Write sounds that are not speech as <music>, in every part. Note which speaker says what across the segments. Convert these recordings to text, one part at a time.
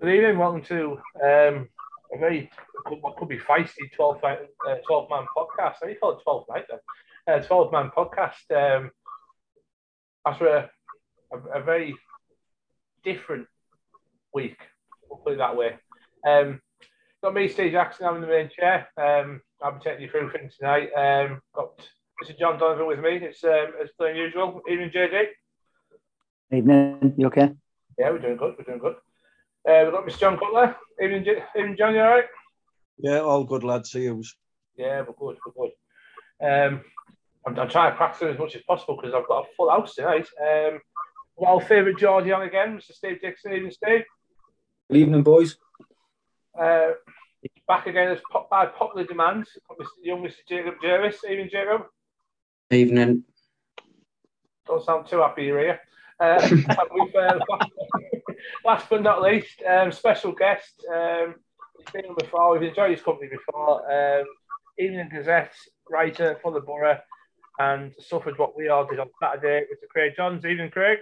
Speaker 1: Good evening. Welcome to um, a very what could be feisty 12, uh, 12 man podcast. I call it 12 night then. Uh, 12 man podcast. Um, after a, a, a, very different week, we'll put it that way. Um, got me, Steve Jackson, I'm in the main chair. Um, I'll be taking you through things tonight. Um, got Mr. John Donovan with me. It's um, as per usual. Evening, JJ.
Speaker 2: Evening. You okay?
Speaker 1: Yeah, we're doing good. We're doing good. Uh, we've got Mr. John Cutler. Evening, evening, John. You all right?
Speaker 3: Yeah, all good, lads. See you.
Speaker 1: Yeah, we're good. We're good. Um, I'm, I'm trying to practice as much as possible because I've got a full house tonight. Um, our favourite Geordie on again, Mr. Steve Dixon. Evening, Steve.
Speaker 4: Good evening, boys.
Speaker 1: Uh, back again as pop, by popular demand, Mr. young Mr. Jacob Jervis. Evening, Jacob.
Speaker 5: Evening.
Speaker 1: Don't sound too happy you're here. Uh, <laughs> we've, uh, last but not least, um, special guest. Um, he's been on before. We've enjoyed his company before. Um, Evening Gazette writer for the Borough and suffered what we all did on Saturday. with the Craig Johns. Evening, Craig.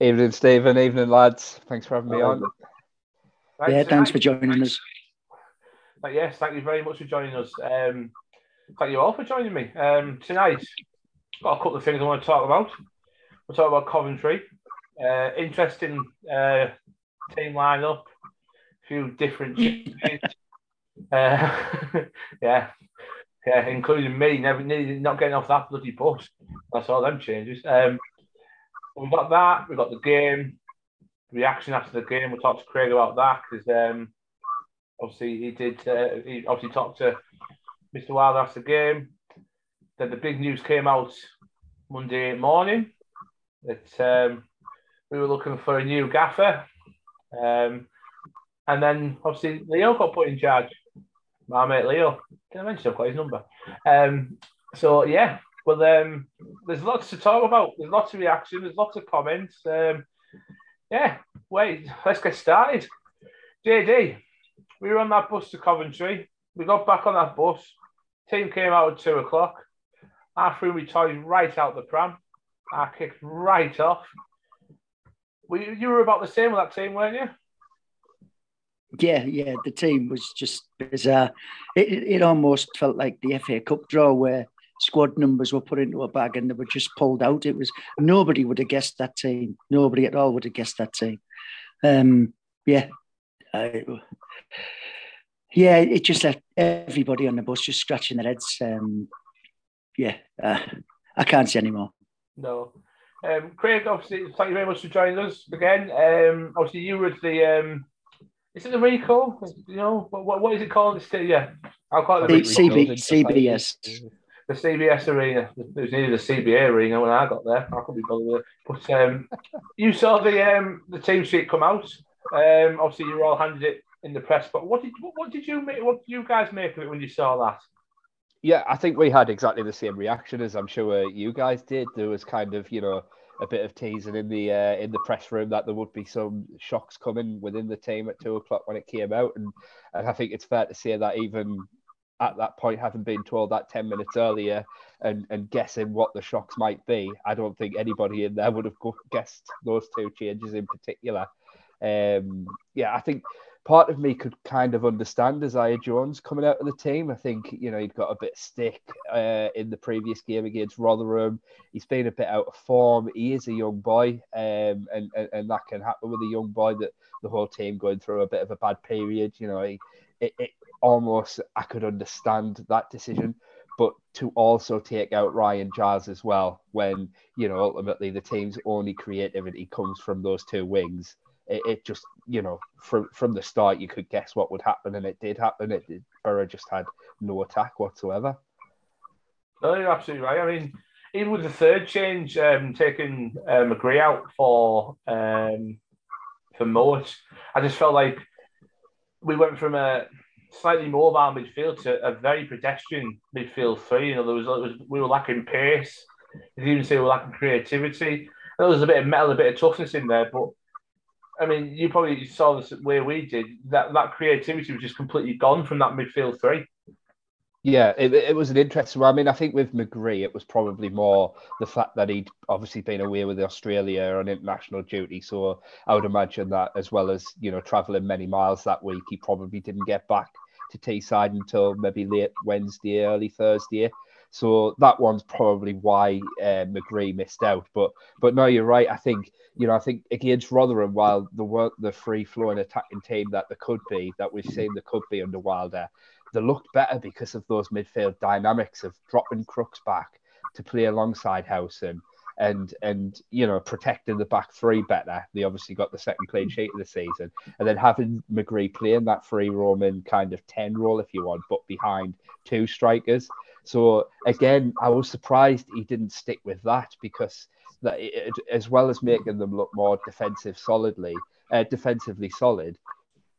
Speaker 6: Evening, Stephen. Evening, lads. Thanks for having me on.
Speaker 2: Thanks, yeah, thanks for joining us.
Speaker 1: yes, thank you very much for joining us. Um, thank you all for joining me. Um, tonight, got a couple of things I want to talk about. We'll talk about Coventry. Uh, interesting uh, team lineup, a few different <laughs> changes. uh, <laughs> yeah, yeah, including me, never not getting off that bloody bus. That's all them changes. Um, we've got that. We've got the game reaction after the game. We'll talk to Craig about that because um, obviously he did. Uh, he obviously talked to Mr. Wilder after the game. Then the big news came out Monday morning that um, we were looking for a new gaffer. Um, and then obviously Leo got put in charge. My mate Leo. Can I mention I've got his number? Um, so yeah, well um, there's lots to talk about. There's lots of reaction. There's lots of comments. Um, yeah, wait, let's get started. JD, we were on that bus to Coventry. We got back on that bus. Team came out at two o'clock. I threw my toys right out the pram. I kicked right off. We, you were about the same with that team, weren't you?
Speaker 2: Yeah, yeah. The team was just bizarre. It, it almost felt like the FA Cup draw where squad numbers were put into a bag and they were just pulled out. It was nobody would have guessed that team. Nobody at all would have guessed that team. Um, yeah, I, yeah. It just left everybody on the bus just scratching their heads. Um, yeah, uh, I can't say anymore.
Speaker 1: No. Um, Craig, obviously, thank you very much for joining us again. Um, obviously, you were the. Um, is it the recall? You know what? What is it called? It's, yeah, I'll call it the,
Speaker 2: the CB, CBS.
Speaker 1: The CBS arena. It was nearly the CBA arena when I got there. I could be bothered it. But um, you saw the um, the team sheet come out. Um, obviously, you were all handed it in the press. But what did what, what did you make? What did you guys make of it when you saw that?
Speaker 6: Yeah, I think we had exactly the same reaction as I'm sure you guys did. There was kind of, you know, a bit of teasing in the uh, in the press room that there would be some shocks coming within the team at two o'clock when it came out, and and I think it's fair to say that even at that point, having been told that ten minutes earlier and and guessing what the shocks might be, I don't think anybody in there would have guessed those two changes in particular. Um, yeah, I think part of me could kind of understand Isaiah Jones coming out of the team. I think you know he'd got a bit stick uh, in the previous game against Rotherham. He's been a bit out of form. He is a young boy, um, and, and and that can happen with a young boy. That the whole team going through a bit of a bad period. You know, he, it, it almost I could understand that decision. But to also take out Ryan Giles as well, when you know ultimately the team's only creativity comes from those two wings, it, it, just you know from from the start you could guess what would happen and it did happen. It, it Borough just had no attack whatsoever.
Speaker 1: No you're absolutely right. I mean even with the third change um, taking uh, McGree out for um, for Mowatt I just felt like we went from a slightly mobile midfield to a very pedestrian midfield three. You know there was, was we were lacking pace. You even say we were lacking creativity. There was a bit of metal a bit of toughness in there but I mean, you probably saw this where we did that. That creativity was just completely gone from that midfield three.
Speaker 6: Yeah, it, it was an interesting one. I mean, I think with McGree, it was probably more the fact that he'd obviously been away with Australia on international duty. So I would imagine that, as well as you know traveling many miles that week, he probably didn't get back to Teesside until maybe late Wednesday, early Thursday. So that one's probably why uh, McGree missed out. But but no, you're right. I think you know I think against Rotherham, while the work the free flowing attacking team that there could be that we've seen there could be under Wilder they looked better because of those midfield dynamics of dropping Crooks back to play alongside Howson and and you know protecting the back three better. They obviously got the second clean sheet of the season, and then having McGree playing that free roaming kind of ten role if you want, but behind two strikers. So again, I was surprised he didn't stick with that because that it, as well as making them look more defensive solidly, uh, defensively solid,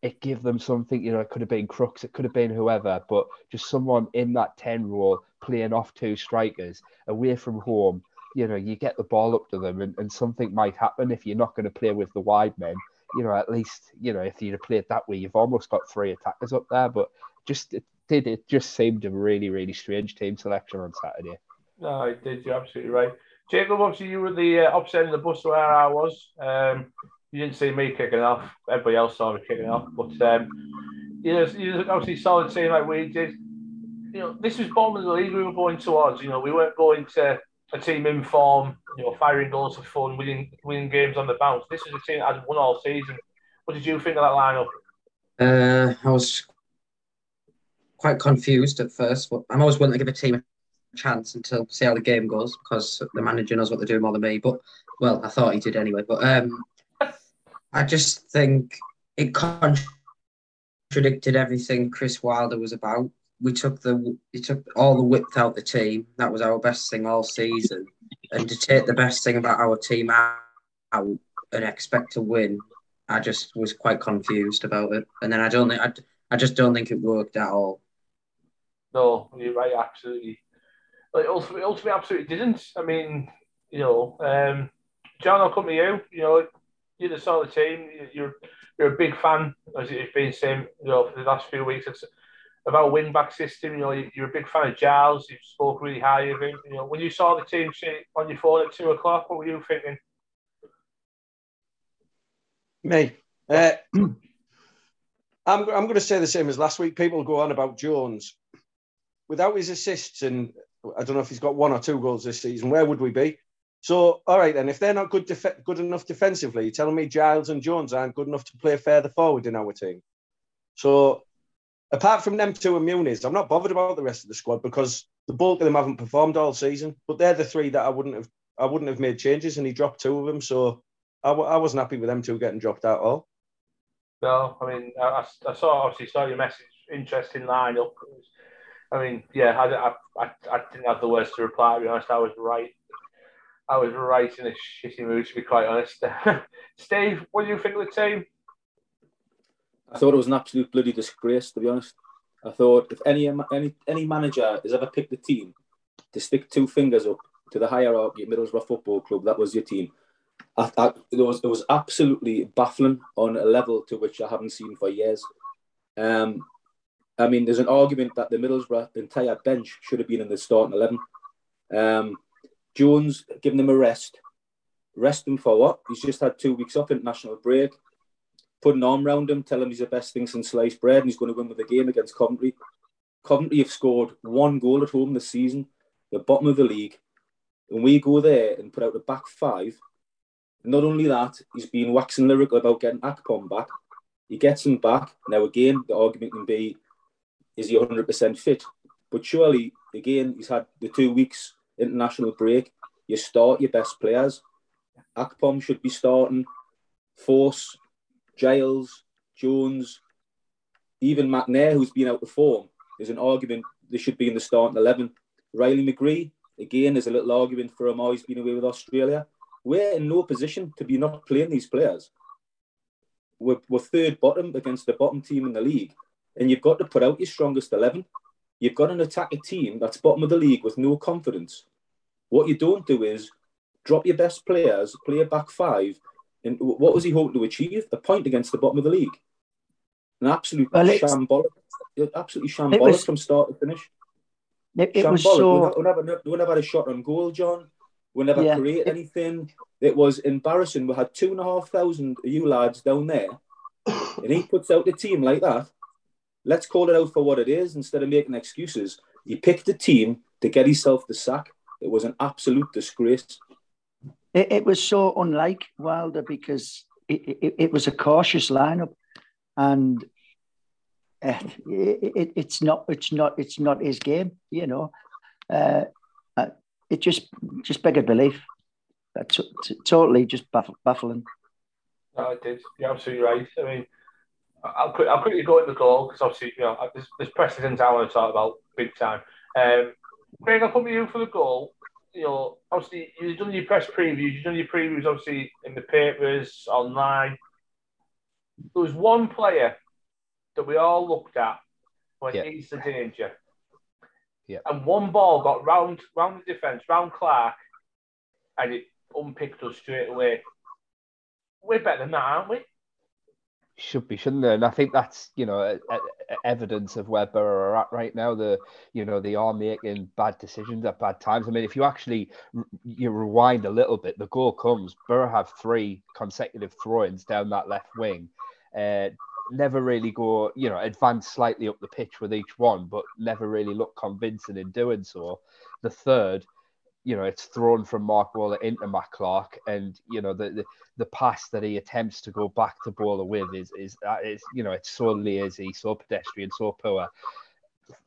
Speaker 6: it gave them something, you know, it could have been Crooks, it could have been whoever, but just someone in that 10 role playing off two strikers away from home, you know, you get the ball up to them and, and something might happen if you're not going to play with the wide men. You know, at least, you know, if you'd have played that way, you've almost got three attackers up there, but just did it just seemed a really, really strange team selection on Saturday.
Speaker 1: No, it did. You're absolutely right. Jacob, obviously, you were the uh, opposite end of the bus where I was. Um, you didn't see me kicking off. Everybody else saw me kicking off. But um, you know, you know, obviously solid team like we did. You know, this was bottom of the league we were going towards. You know, we weren't going to a team in form. You know, firing goals for fun, winning winning games on the bounce. This is a team that has won all season. What did you think of that lineup?
Speaker 5: Uh, I was quite confused at first, but I'm always willing to give a team a chance until see how the game goes because the manager knows what they're doing more than me. But well, I thought he did anyway. But um, I just think it contradicted everything Chris Wilder was about. We took the we took all the width out the team. That was our best thing all season. And to take the best thing about our team out and expect to win, I just was quite confused about it. And then I don't think I, I just don't think it worked at all.
Speaker 1: No, you're right. Absolutely. Like ultimately, ultimately, absolutely didn't. I mean, you know, um, John, I'll come to you. You know, you're the sort of team. You're you're a big fan, as you've been saying, you know, for the last few weeks. It's about win back system. You know, you're a big fan of Giles. You've spoke really high of him. You know, when you saw the team sheet on your phone at two o'clock, what were you thinking?
Speaker 3: Me. Uh, <clears throat> I'm, I'm going to say the same as last week. People go on about Jones. Without his assists, and I don't know if he's got one or two goals this season, where would we be? So, all right, then, if they're not good def- good enough defensively, you're telling me Giles and Jones aren't good enough to play further forward in our team. So, apart from them two Muniz, I'm not bothered about the rest of the squad because the bulk of them haven't performed all season. But they're the three that I wouldn't have I wouldn't have made changes, and he dropped two of them. So, I w- I wasn't happy with them two getting dropped out all.
Speaker 1: No, I mean, I, I saw obviously saw your message. Interesting lineup. I mean, yeah, I, I, I, didn't have the words to reply. To be honest, I was right. I was right in a shitty mood, to be quite honest. <laughs> Steve, what do you think of the team?
Speaker 4: I thought it was an absolute bloody disgrace, to be honest. I thought if any any any manager has ever picked a team to stick two fingers up to the hierarchy at Middlesbrough Football Club, that was your team. I, I, it was it was absolutely baffling on a level to which I haven't seen for years. Um, I mean, there's an argument that the Middlesbrough entire bench should have been in the starting eleven. Um, Jones, giving him a rest. Rest him for what? He's just had two weeks off international break. Put an arm around him, tell him he's the best thing since sliced bread and he's going to win with the game against Coventry. Coventry have scored one goal at home this season, the bottom of the league. And we go there and put out a back five. Not only that, he's been waxing lyrical about getting Akpom back. He gets him back. Now, again, the argument can be is he 100% fit? But surely, again, he's had the two weeks international break, you start your best players. Akpom should be starting. Forss, Giles, Jones, even McNair, who's been out of form. There's an argument they should be in the starting 11. Riley McGree, again, there's a little argument for him. Oh, he's been away with Australia. We're in no position to be not playing these players. We're, we're third bottom against the bottom team in the league. And you've got to put out your strongest 11. You've got an attack a team that's bottom of the league with no confidence. What you don't do is drop your best players, play a back five, and what was he hoping to achieve? A point against the bottom of the league. An absolute well, shambolic, absolutely shambolic was, from start to finish.
Speaker 2: It, it was so.
Speaker 4: We, ne- we never, we never had a shot on goal, John. We never
Speaker 2: Yeah.
Speaker 4: created anything. It was embarrassing. We had two and a half thousand of you lads down there, and he puts out the team like that. Let's call it out for what it is instead of making excuses. He picked a team to get himself the sack. It was an absolute disgrace.
Speaker 2: It, it was so unlike Wilder because it, it, it was a cautious lineup, and it, it, it's not it's not it's not his game. You know, uh, uh, it just just begged belief. That's t- totally just baff- baffling.
Speaker 1: No, it did. You're absolutely right. I mean, I'll I'll quickly go at the goal because obviously, you know, there's, there's precedent I want to talk about big time. Um, Craig, I'll come to you for the goal. You know, obviously, you've done your press previews, you've done your previews, obviously, in the papers, online. There was one player that we all looked at when
Speaker 6: Yeah.
Speaker 1: he's the danger.
Speaker 6: Yeah.
Speaker 1: And one ball got round round the defence, round Clarke, and it unpicked us straight away. We're better than that, aren't we?
Speaker 6: Should be, shouldn't they? And I think that's you know a, a- evidence of where Borough are at right now. The you know they are making bad decisions at bad times. I mean, if you actually you rewind a little bit, the goal comes. Borough have three consecutive throw-ins down that left wing. Uh, never really go, you know, advance slightly up the pitch with each one, but never really look convincing in doing so. The third, you know, it's thrown from Mark Waller into Matt Clarke, and you know the, the the pass that he attempts to go back to Bola with is is uh, is you know it's so lazy, so pedestrian, so poor.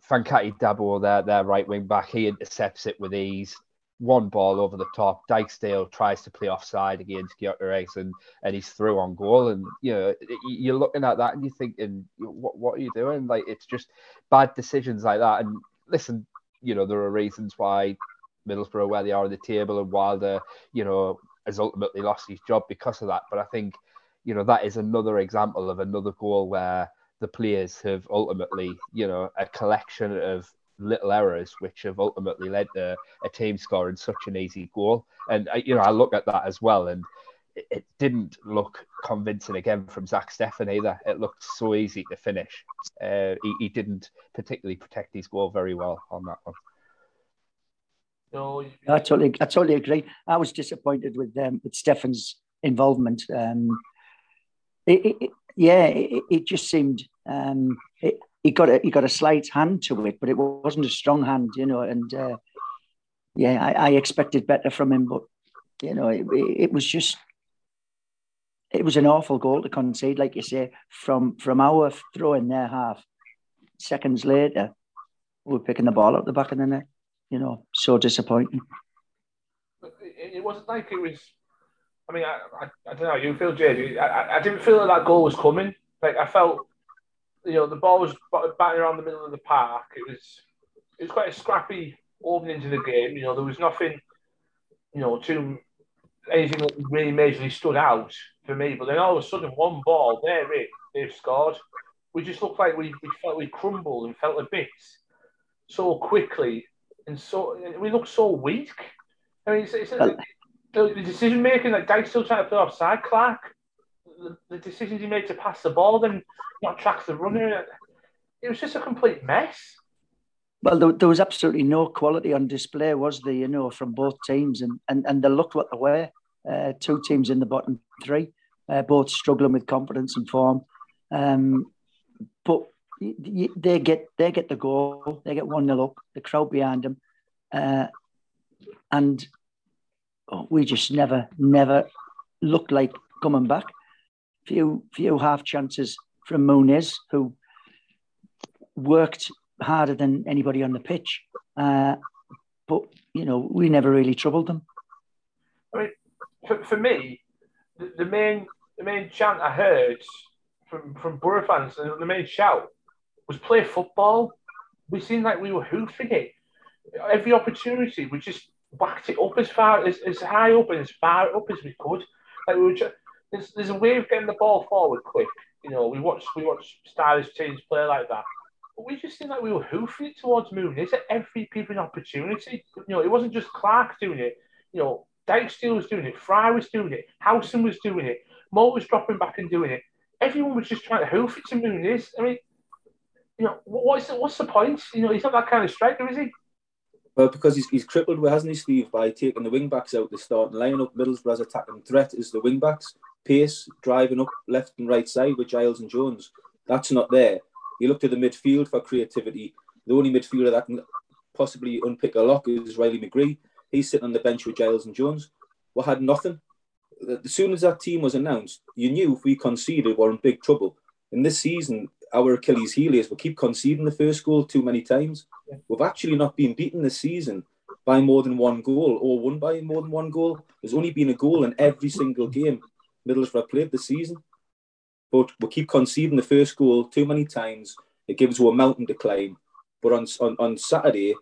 Speaker 6: Fankaty Dabo, their their right wing back, he intercepts it with ease. One ball over the top. Dijksteel tries to play offside against Gyökeres and and he's through on goal. And you know you're looking at that and you're thinking, what what are you doing? Like it's just bad decisions like that. And listen, you know there are reasons why Middlesbrough where they are in the table and Wilder, you know, has ultimately lost his job because of that. But I think, you know, that is another example of another goal where the players have ultimately, you know, a collection of little errors which have ultimately led to a team scoring such an easy goal. And uh, you know, I look at that as well, and it, didn't look convincing again from Zack Steffen either. It looked so easy to finish. Uh, he, he didn't particularly protect his goal very well on that one.
Speaker 1: No,
Speaker 2: I totally, I totally agree. I was disappointed with um, with Steffen's involvement. Um, it, it, yeah, it, it just seemed um, he got a he got a slight hand to it, but it wasn't a strong hand, you know. And uh, yeah, I, I expected better from him, but you know, it, was just it was an awful goal to concede, like you say, from from our throw in their half. Seconds later, we were picking the ball up the back of the net. You know, so disappointing.
Speaker 1: it, it wasn't like it was. I mean, I, I, I don't know. You feel, JJ? I, I- didn't feel that that goal was coming. Like I felt, you know, the ball was bat- batting around the middle of the park. It was, it was quite a scrappy opening to the game. You know, there was nothing, you know, too anything that really majorly stood out for me. But then all of a sudden, one ball, they're it. They've scored. We just looked like we, we felt we crumbled and felt a bit so quickly, and so we looked so weak. I mean, it's, it's, the, the decision making, like Dijksteel trying to play offside. Clarke, the, the decisions he made to pass the ball, then not track the runner. It was just a complete mess.
Speaker 2: Well, there, there was absolutely no quality on display, was there? You know, from both teams, and and, and they looked what they were. Uh, two teams in the bottom three, uh, both struggling with confidence and form. Um, but they get they get the goal, they get one nil up, the crowd behind them, uh, and oh, we just never never looked like coming back. Few few half chances from Muniz, who worked harder than anybody on the pitch. Uh, but you know, we never really troubled them.
Speaker 1: I mean, for, for me, the, the main the main chant I heard from from Borough fans, the main shout was play football. We seemed like we were hoofing it. Every opportunity, we just whacked it up as far as, as high up and as far up as we could. Like we were just, there's, there's a way of getting the ball forward quick. You know, we watch we watch stylish teams play like that. But we just seemed like we were hoofing it towards Mooney at every given opportunity. You know, it wasn't just Clarke doing it. You know, Dijksteel was doing it, Fry was doing it, Howson was doing it, Mowatt was dropping back and doing it. Everyone was just trying to hoof it to Mooney. I mean, you know, what's the, what's the point? You know, he's not that kind of striker, is he?
Speaker 4: Well, because he's, he's crippled hasn't he, Steve, by taking the wing backs out the start and lining up Middlesbrough's attacking threat is the wing backs. Pace, driving up left and right side with Giles and Jones. That's not there. You look to the midfield for creativity. The only midfielder that can possibly unpick a lock is Riley McGree. He's sitting on the bench with Giles and Jones. We had nothing. As soon as that team was announced, you knew if we conceded, we're in big trouble. In this season, our Achilles heel is we keep conceding the first goal too many times. We've actually not been beaten this season by more than one goal or won by more than one goal. There's only been a goal in every single game Middlesbrough played this season. But we keep conceding the first goal too many times. It gives you a mountain to climb. But on, on, on Saturday,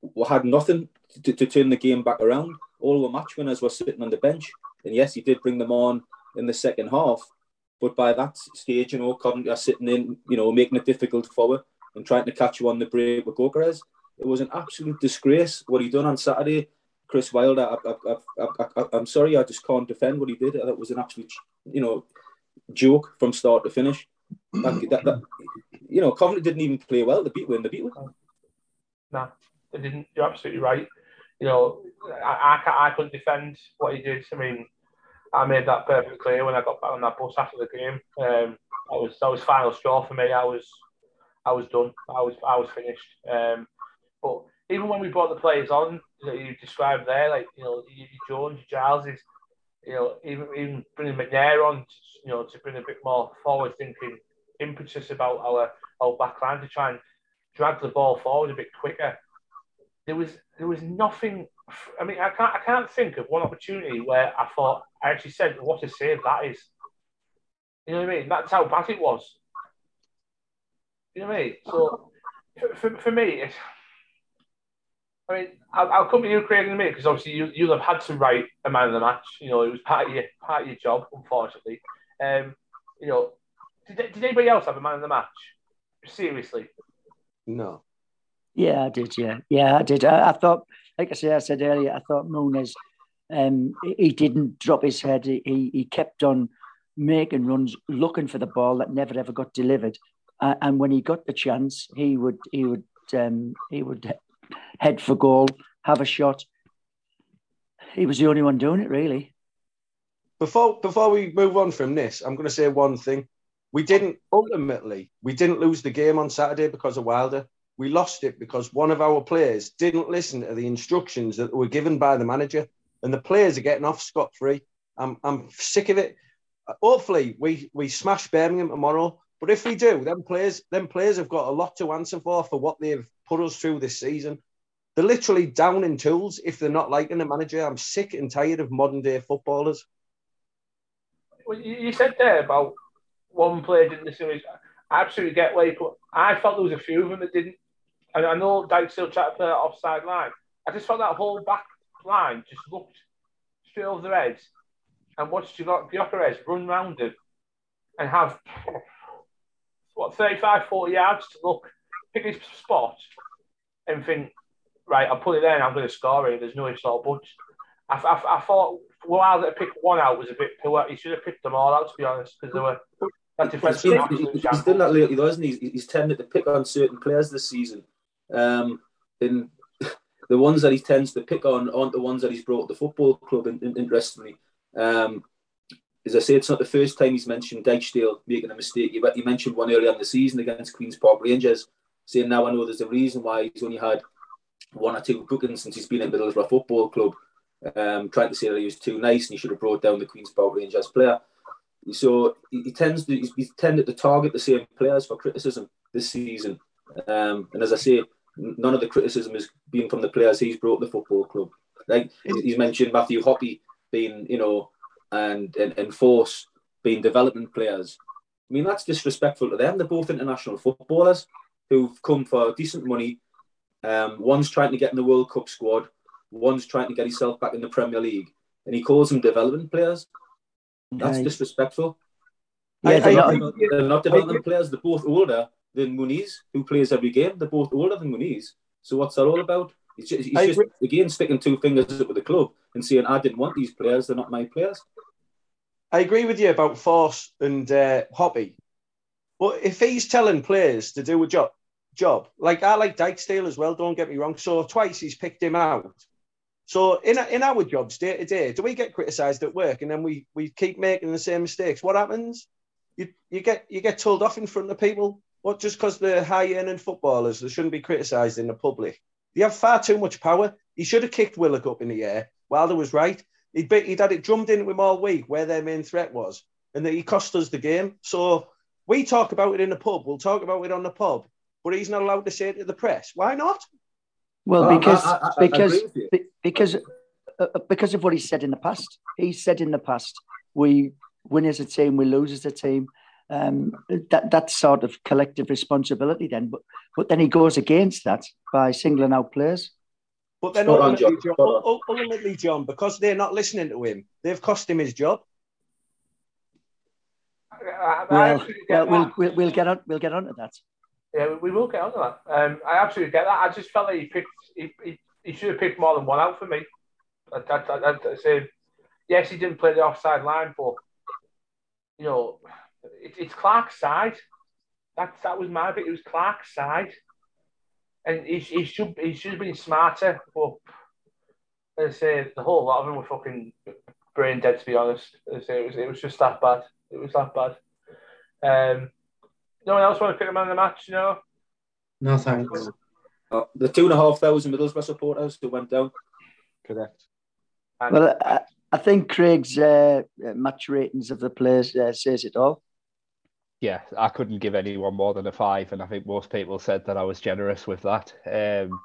Speaker 4: we had nothing to, to turn the game back around. All the match winners were sitting on the bench. And yes, he did bring them on in the second half. But by that stage, you know, Coventry are uh, sitting in, you know, making it difficult forward and trying to catch you on the break with Gyökeres. It was an absolute disgrace what he done on Saturday. Chris Wilder, I, I, am sorry, I just can't defend what he did. That was an absolute, you know, joke from start to finish. That, that, that, you know, Coventry didn't even play well. The beat win, the beat win.
Speaker 1: No, they didn't. You're absolutely right. You know, I, I, I couldn't defend what he did. I mean, I made that perfectly clear when I got back on that bus after the game. Um, that was that was final straw for me. I was I was done. I was I was finished. Um, but even when we brought the players on that you described there, like you know, your Jones, Giles is, you know, even even bringing McNair on, you know, to bring a bit more forward thinking impetus about our our back line to try and drag the ball forward a bit quicker. There was there was nothing. I mean, I can't I can't think of one opportunity where I thought I actually said, "What a save that is." You know what I mean? That's how bad it was. You know what I mean? So for, for, for me, it's, I mean, I'll, I'll come to you, Craig, in a minute because obviously you you'll have had to write a man of the match. You know, it was part of your part of your job, unfortunately. Um, you know, did, did anybody else have a man of the match? Seriously?
Speaker 3: No.
Speaker 2: Yeah, I did. Yeah, yeah, I did. I, I thought, like I said, I said earlier, I thought Muniz, um, he didn't drop his head. He he kept on making runs, looking for the ball that never ever got delivered. Uh, and when he got the chance, he would he would um, he would head for goal, have a shot. He was the only one doing it, really.
Speaker 3: Before before we move on from this, I'm going to say one thing. We didn't ultimately we didn't lose the game on Saturday because of Wilder. We lost it because one of our players didn't listen to the instructions that were given by the manager, and the players are getting off scot free. I'm I'm sick of it. Hopefully, we we smash Birmingham tomorrow. But if we do, then players then players have got a lot to answer for for what they've put us through this season. They're literally down in tools if they're not liking the manager. I'm sick and tired of modern day footballers.
Speaker 1: Well, you said there about one player didn't listen. I absolutely get where you put. I felt there was a few of them that didn't. I know Dijksteel tried to play that offside line. I just felt that whole back line just looked straight over their heads and watched Gyökeres run round him and have what 35, 40 yards to look, pick his spot and think, right, I'll put it there and I'm going to score it. There's no ifs or buts. I, I, I thought while to pick one out was a bit poor. He should have picked them all out, to be honest, because they were
Speaker 4: he's, he's done that lately, though, hasn't he? He's tended to pick on certain players this season. Um, and the ones that he tends to pick on aren't the ones that he's brought the football club, in, in, interestingly. Um, as I say, it's not the first time he's mentioned Dijksteel making a mistake. He, he mentioned one earlier in the season against Queen's Park Rangers, saying now I know there's a reason why he's only had one or two bookings since he's been at Middlesbrough Football Club. Um, trying to say that he was too nice and he should have brought down the Queen's Park Rangers player. So he, he tends to he's tended to target the same players for criticism this season. Um, and as I say, none of the criticism has been from the players he's brought the football club. Like he's mentioned Matthew Hoppe being, you know, and, and, and Forss being development players. I mean, that's disrespectful to them. They're both international footballers who've come for decent money. Um, one's trying to get in the World Cup squad, one's trying to get himself back in the Premier League, and he calls them development players. That's disrespectful. Yeah, they're, not, they're not development players. They're both older than Muniz, who plays every game. They're both older than Muniz. So what's that all about? He's just, just again sticking two fingers up with the club and saying, "I didn't want these players. They're not my players."
Speaker 3: I agree with you about Forss and uh, but if he's telling players to do a job, job. Like I like Dijksteel as well. Don't get me wrong. So twice he's picked him out. So in in our jobs day to day, do we get criticised at work and then we we keep making the same mistakes? What happens? You you get you get told off in front of people. What just because they're high earning footballers, they shouldn't be criticised in the public. They have far too much power. He should have kicked Willock up in the air. Wilder was right. He'd, be, he'd had it drummed into him all week where their main threat was, and that he cost us the game. So we talk about it in the pub. We'll talk about it on the pub, but he's not allowed to say it to the press. Why not?
Speaker 2: Well,
Speaker 4: Well,
Speaker 2: because
Speaker 4: I- I- I- I
Speaker 2: because
Speaker 4: agree with you.
Speaker 2: be- because uh, because of what he said in the past. He said in the past, we win as a team, we lose as a team. Um, that that's sort of collective responsibility then. But but then he goes against that by singling out players.
Speaker 3: But then
Speaker 4: Spot on,
Speaker 3: ultimately,
Speaker 4: John.
Speaker 3: John,
Speaker 4: on.
Speaker 3: ultimately, John, because they're not listening to him, they've cost him his job.
Speaker 1: I, I
Speaker 2: Well, well, we'll, we'll we'll get on we'll get onto that.
Speaker 1: Yeah, we- we will get on to that. Um, I absolutely get that. I just felt that he picked. He, he, he should have picked more than one out for me. I, I, I, I say, yes, he didn't play the offside line, but you know, it, it's Clarke's side. That that was my bit. It was Clarke's side, and he, he should he should have been smarter. But as I say, the whole lot of them were fucking brain dead. To be honest, as I say, it was it was just that bad. It was that bad. Um, no one else want to pick a man of the match, you know?
Speaker 5: No thanks.
Speaker 4: Uh, the two and a half thousand Middlesbrough supporters who went down. Correct.
Speaker 1: And
Speaker 2: Well, I, I think Craig's uh, uh, match ratings of the players uh, says it all.
Speaker 6: Yeah, I couldn't give anyone more than a five, and I think most people said that I was generous with that. Um,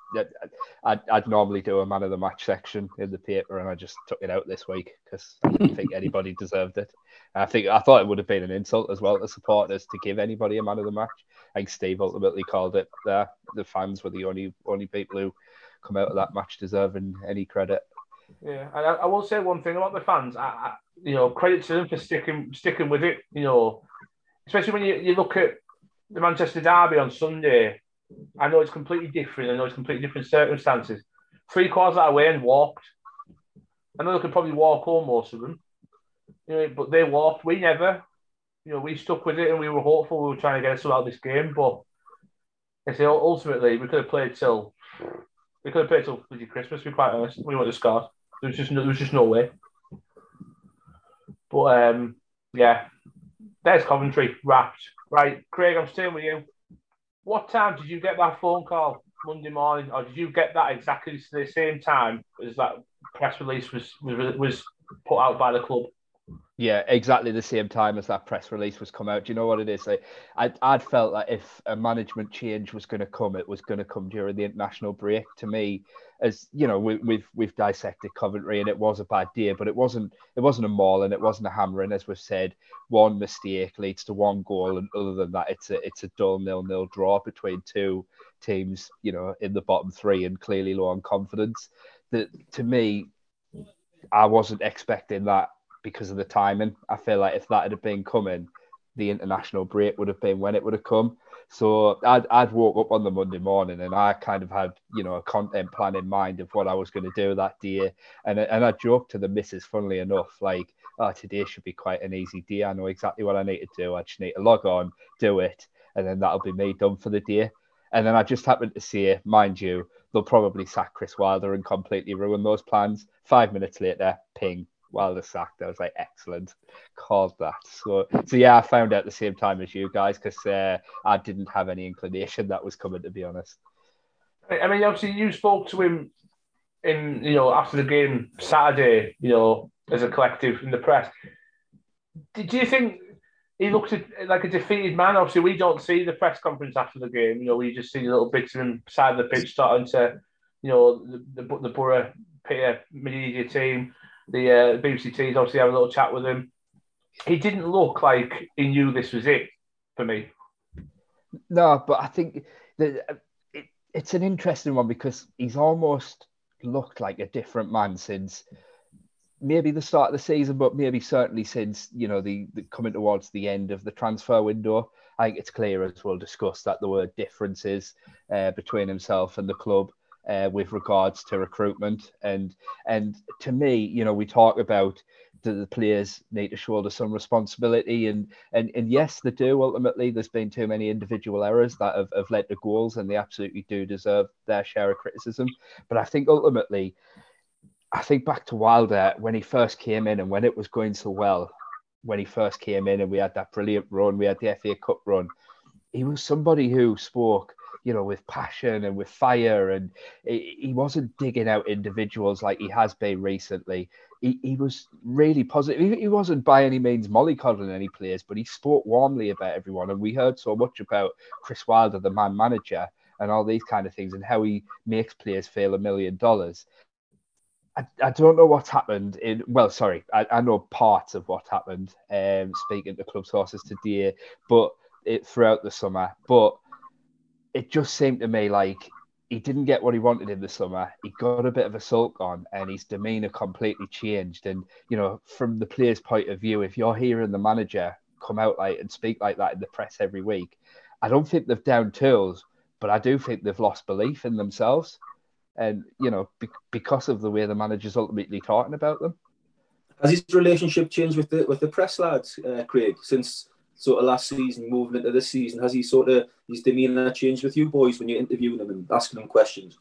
Speaker 6: I'd, I'd normally do a man of the match section in the paper, and I just took it out this week because I didn't think <laughs> anybody deserved it. I think I thought it would have been an insult as well to supporters to give anybody a man of the match. I think Steve ultimately called it there. The fans were the only only people who come out of that match deserving any credit.
Speaker 1: Yeah, and I, I will say one thing about the fans. I, I, you know, credit to them for sticking sticking with it. You know, especially when you, you look at the Manchester Derby on Sunday. I know it's completely different. I know it's completely different circumstances. Three quarters of that way and walked. I know they could probably walk home most of them. You know, but they walked. We never. You know, we stuck with it and we were hopeful we were trying to get us out of this game. But I say ultimately we could have played till we could have played till Christmas. To be quite honest, we would have scored. There was just no, there was just no way. But um, yeah, there's Coventry wrapped. Right, Craig, I'm staying with you. What time did you get that phone call Monday morning, or did you get that exactly the same time as that press release was was, was put out by the club?
Speaker 6: Yeah, exactly the same time as that press release was come out. Do you know what it is? Like, I'd, I'd felt that if a management change was going to come, it was going to come during the international break. To me, as you know, we, we've we've dissected Coventry, and it was a bad day, but it wasn't it wasn't a mauling, it wasn't a hammering, as we've said. One mistake leads to one goal, and other than that, it's a it's a dull nil nil draw between two teams, you know, in the bottom three and clearly low on confidence. That to me, I wasn't expecting that because of the timing. I feel like if that had been coming, the international break would have been when it would have come. So I'd, I'd woke up on the Monday morning and I kind of had, you know, a content plan in mind of what I was going to do that day. And, and I joked to the missus, funnily enough, like, oh, today should be quite an easy day. I know exactly what I need to do. I just need to log on, do it, and then that'll be me done for the day. And then I just happened to say, mind you, they'll probably sack Chris Wilder and completely ruin those plans. Five minutes later, ping, Wilder sacked. I was like, excellent, called that. So, so yeah, I found out the same time as you guys because uh, I didn't have any inclination that was coming. To be honest,
Speaker 1: I mean, obviously, you spoke to him in you know after the game Saturday, you know, as a collective in the press. Did you think he looked like a defeated man? Obviously, we don't see the press conference after the game. You know, we just see little bits of him side of the pitch starting to, you know, the the, the Borough media team, the uh, BBC teams obviously have a little chat with him. He didn't look like he knew this was it for me.
Speaker 6: no, but I think that it, it's an interesting one because he's almost looked like a different man since maybe the start of the season, but maybe certainly since you know the, the coming towards the end of the transfer window. I think it's clear as we'll discuss that there were differences uh, between himself and the club uh, with regards to recruitment and and to me, you know, we talk about do the players need to shoulder some responsibility? And and and yes, they do. Ultimately, there's been too many individual errors that have, have led to goals, and they absolutely do deserve their share of criticism. But I think ultimately, I think back to Wilder when he first came in and when it was going so well, when he first came in and we had that brilliant run, we had the FA Cup run. He was somebody who spoke you know, with passion and with fire. And he wasn't digging out individuals like he has been recently. He, he was really positive. He, he wasn't by any means mollycoddling any players, but he spoke warmly about everyone. And we heard so much about Chris Wilder, the man manager, and all these kind of things, and how he makes players feel a million dollars. I, I don't know what's happened in well sorry I, I know parts of what happened um speaking to club sources today but it throughout the summer but it just seemed to me like he didn't get what he wanted in the summer. He got a bit of a sulk on, and his demeanour completely changed. And you know, from the player's point of view, if you're hearing the manager come out like and speak like that in the press every week, I don't think they've down tools, but I do think they've lost belief in themselves. And you know, be- because of the way the manager's ultimately talking about them.
Speaker 4: Has his relationship changed with the with the press lads, uh, Craig, since sort of last season moving into this season? Has he sort of his demeanour changed with you boys when you're interviewing him and asking him questions?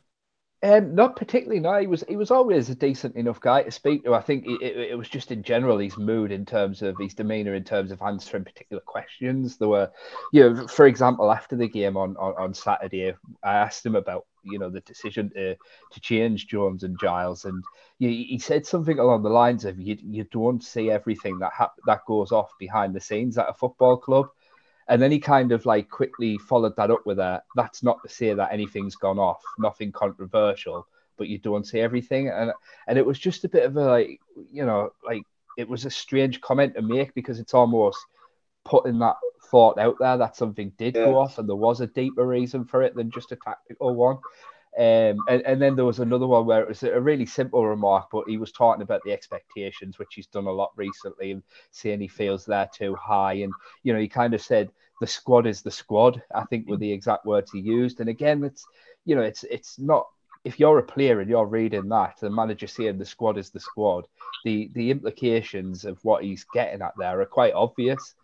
Speaker 6: Um, not particularly. No, he was he was always a decent enough guy to speak to. I think it, it, it, was just in general his mood in terms of his demeanour in terms of answering particular questions. There were, you know, for example, after the game on, on, on Saturday, I asked him about you know the decision to to change Jones and Giles, and he, he said something along the lines of you you don't see everything that ha- that goes off behind the scenes at a football club. And then he kind of like quickly followed that up with a that's not to say that anything's gone off, nothing controversial, but you don't see everything. And and it was just a bit of a like, you know, like it was a strange comment to make because it's almost putting that thought out there that something did yeah. go off and there was a deeper reason for it than just a tactical one. Um, and, and then there was another one where it was a really simple remark, but he was talking about the expectations, which he's done a lot recently, and saying he feels they're too high. And, you know, he kind of said, the squad is the squad, I think were the exact words he used. And again, it's, you know, it's, it's not, if you're a player and you're reading that, the manager saying the squad is the squad, the, the implications of what he's getting at there are quite obvious.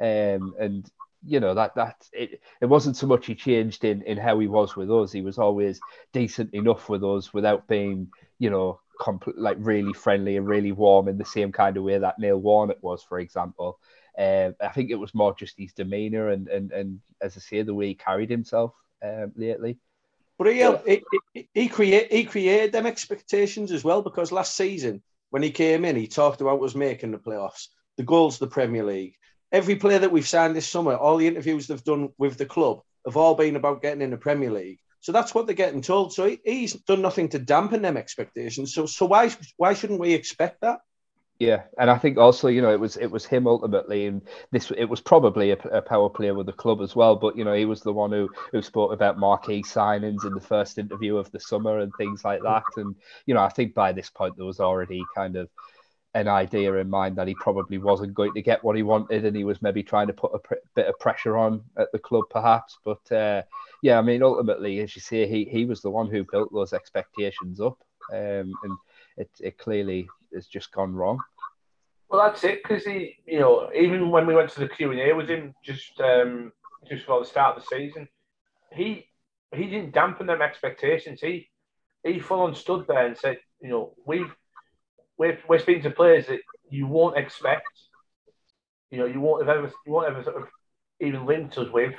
Speaker 6: Um, and you know that that it, it wasn't so much he changed in in how he was with us. He was always decent enough with us without being you know comp- like really friendly and really warm in the same kind of way that Neil Warnock was for example. Um, I think it was more just his demeanor and and and as I say the way he carried himself um, lately.
Speaker 3: But he, he, he, he, create, he created them expectations as well because last season when he came in he talked about us making the playoffs the goals the Premier League every player that we've signed this summer, all the interviews they've done with the club have all been about getting in the Premier League. So that's what they're getting told. So he, he's done nothing to dampen them expectations. So so why why shouldn't we expect that?
Speaker 6: Yeah, and I think also you know it was it was him ultimately, and this it was probably a, a, power player with the club as well. But you know he was the one who who spoke about marquee signings in the first interview of the summer and things like that. And you know I think by this point there was already kind of an idea in mind that he probably wasn't going to get what he wanted, and he was maybe trying to put a pr- bit of pressure on at the club, perhaps. But uh, yeah, I mean, ultimately, as you say, he he was the one who built those expectations up, um, and it it clearly has just gone wrong.
Speaker 1: Well, that's it, because he, you know, even when we went to the Q and A with him just um, just before the start of the season, he he didn't dampen them expectations. He he full on stood there and said, you know, we've we're, we're speaking to players that you won't expect. You know, you won't have ever you won't ever sort of even linked us with,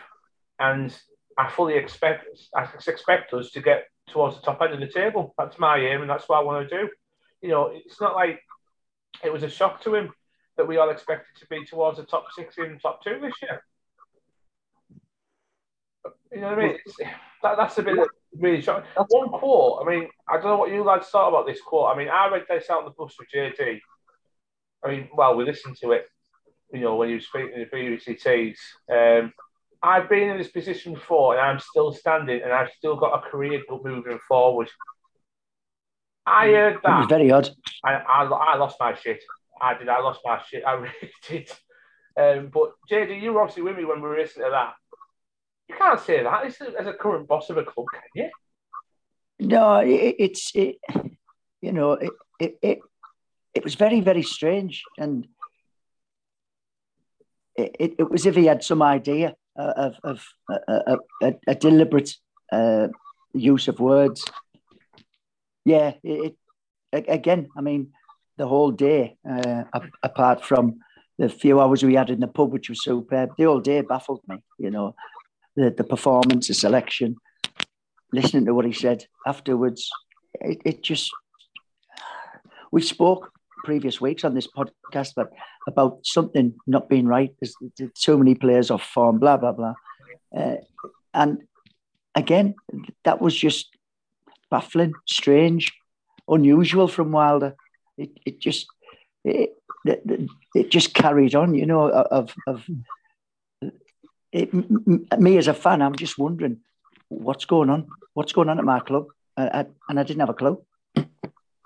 Speaker 1: and I fully expect I expect us to get towards the top end of the table. That's my aim, and that's what I want to do. You know, it's not like it was a shock to him that we all expected to be towards the top six in top two this year. You know what I mean? That, that's a bit really shocking. One quote. I mean, I don't know what you lads thought about this quote. I mean, I read this out on the bus with JD. I mean, well, we listened to it. You know, when you were speaking the BUCTs. Um, I've been in this position before, and I'm still standing, and I've still got a career moving forward. I heard that.
Speaker 2: It was very odd.
Speaker 1: I, I, I lost my shit. I did. I lost my shit. I <laughs> really did. Um, but JD, you were obviously with me when we were listening to that. You can't say that as a, as a current boss of a club, can you?
Speaker 2: No, it, it's it, you know it, it, it it was very, very strange. And it, it, it was if he had some idea of, of a, a, a deliberate uh, use of words. Yeah, it, it, again, I mean, the whole day, uh, apart from the few hours we had in the pub, which was superb, the whole day baffled me, you know, the, the performance, the selection, listening to what he said afterwards, it, it just, we spoke previous weeks on this podcast but about something not being right. There's, there's so many players off form, blah, blah, blah. Uh, and again, that was just baffling, strange, unusual from Wilder. It, it just it, it, it just carried on, you know, of, of it, me as a fan, I'm just wondering what's going on, what's going on at my club, uh, I, and I didn't have a clue.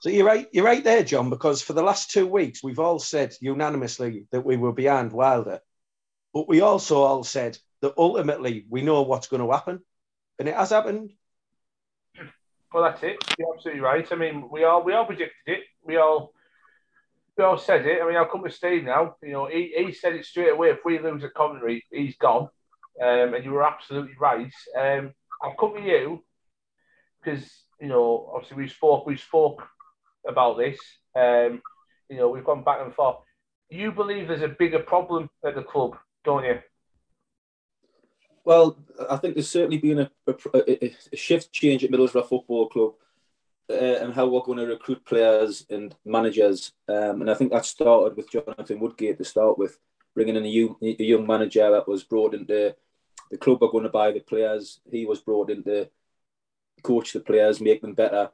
Speaker 3: So you're right, you're right there, John, because for the last two weeks we've all said unanimously that we were behind Wilder, but we also all said that ultimately we know what's going to happen, and it has happened.
Speaker 1: Well, that's it. You're absolutely right. I mean, we all we all predicted it. We all we all said it. I mean, I'll come to Steve now. You know, he, he said it straight away. If we lose at Coventry, he's gone. Um, and you were absolutely right. Um, I'll come to you because you know, obviously we spoke we spoke about this. Um, you know, we've gone back and forth. You believe there's a bigger problem at the club, don't you?
Speaker 4: Well, I think there's certainly been a, a, a shift change at Middlesbrough Football Club uh, and how we're going to recruit players and managers. Um, and I think that started with Jonathan Woodgate to start with, bringing in a young, young manager that was brought into the club are going to buy the players. He was brought in to coach the players, make them better.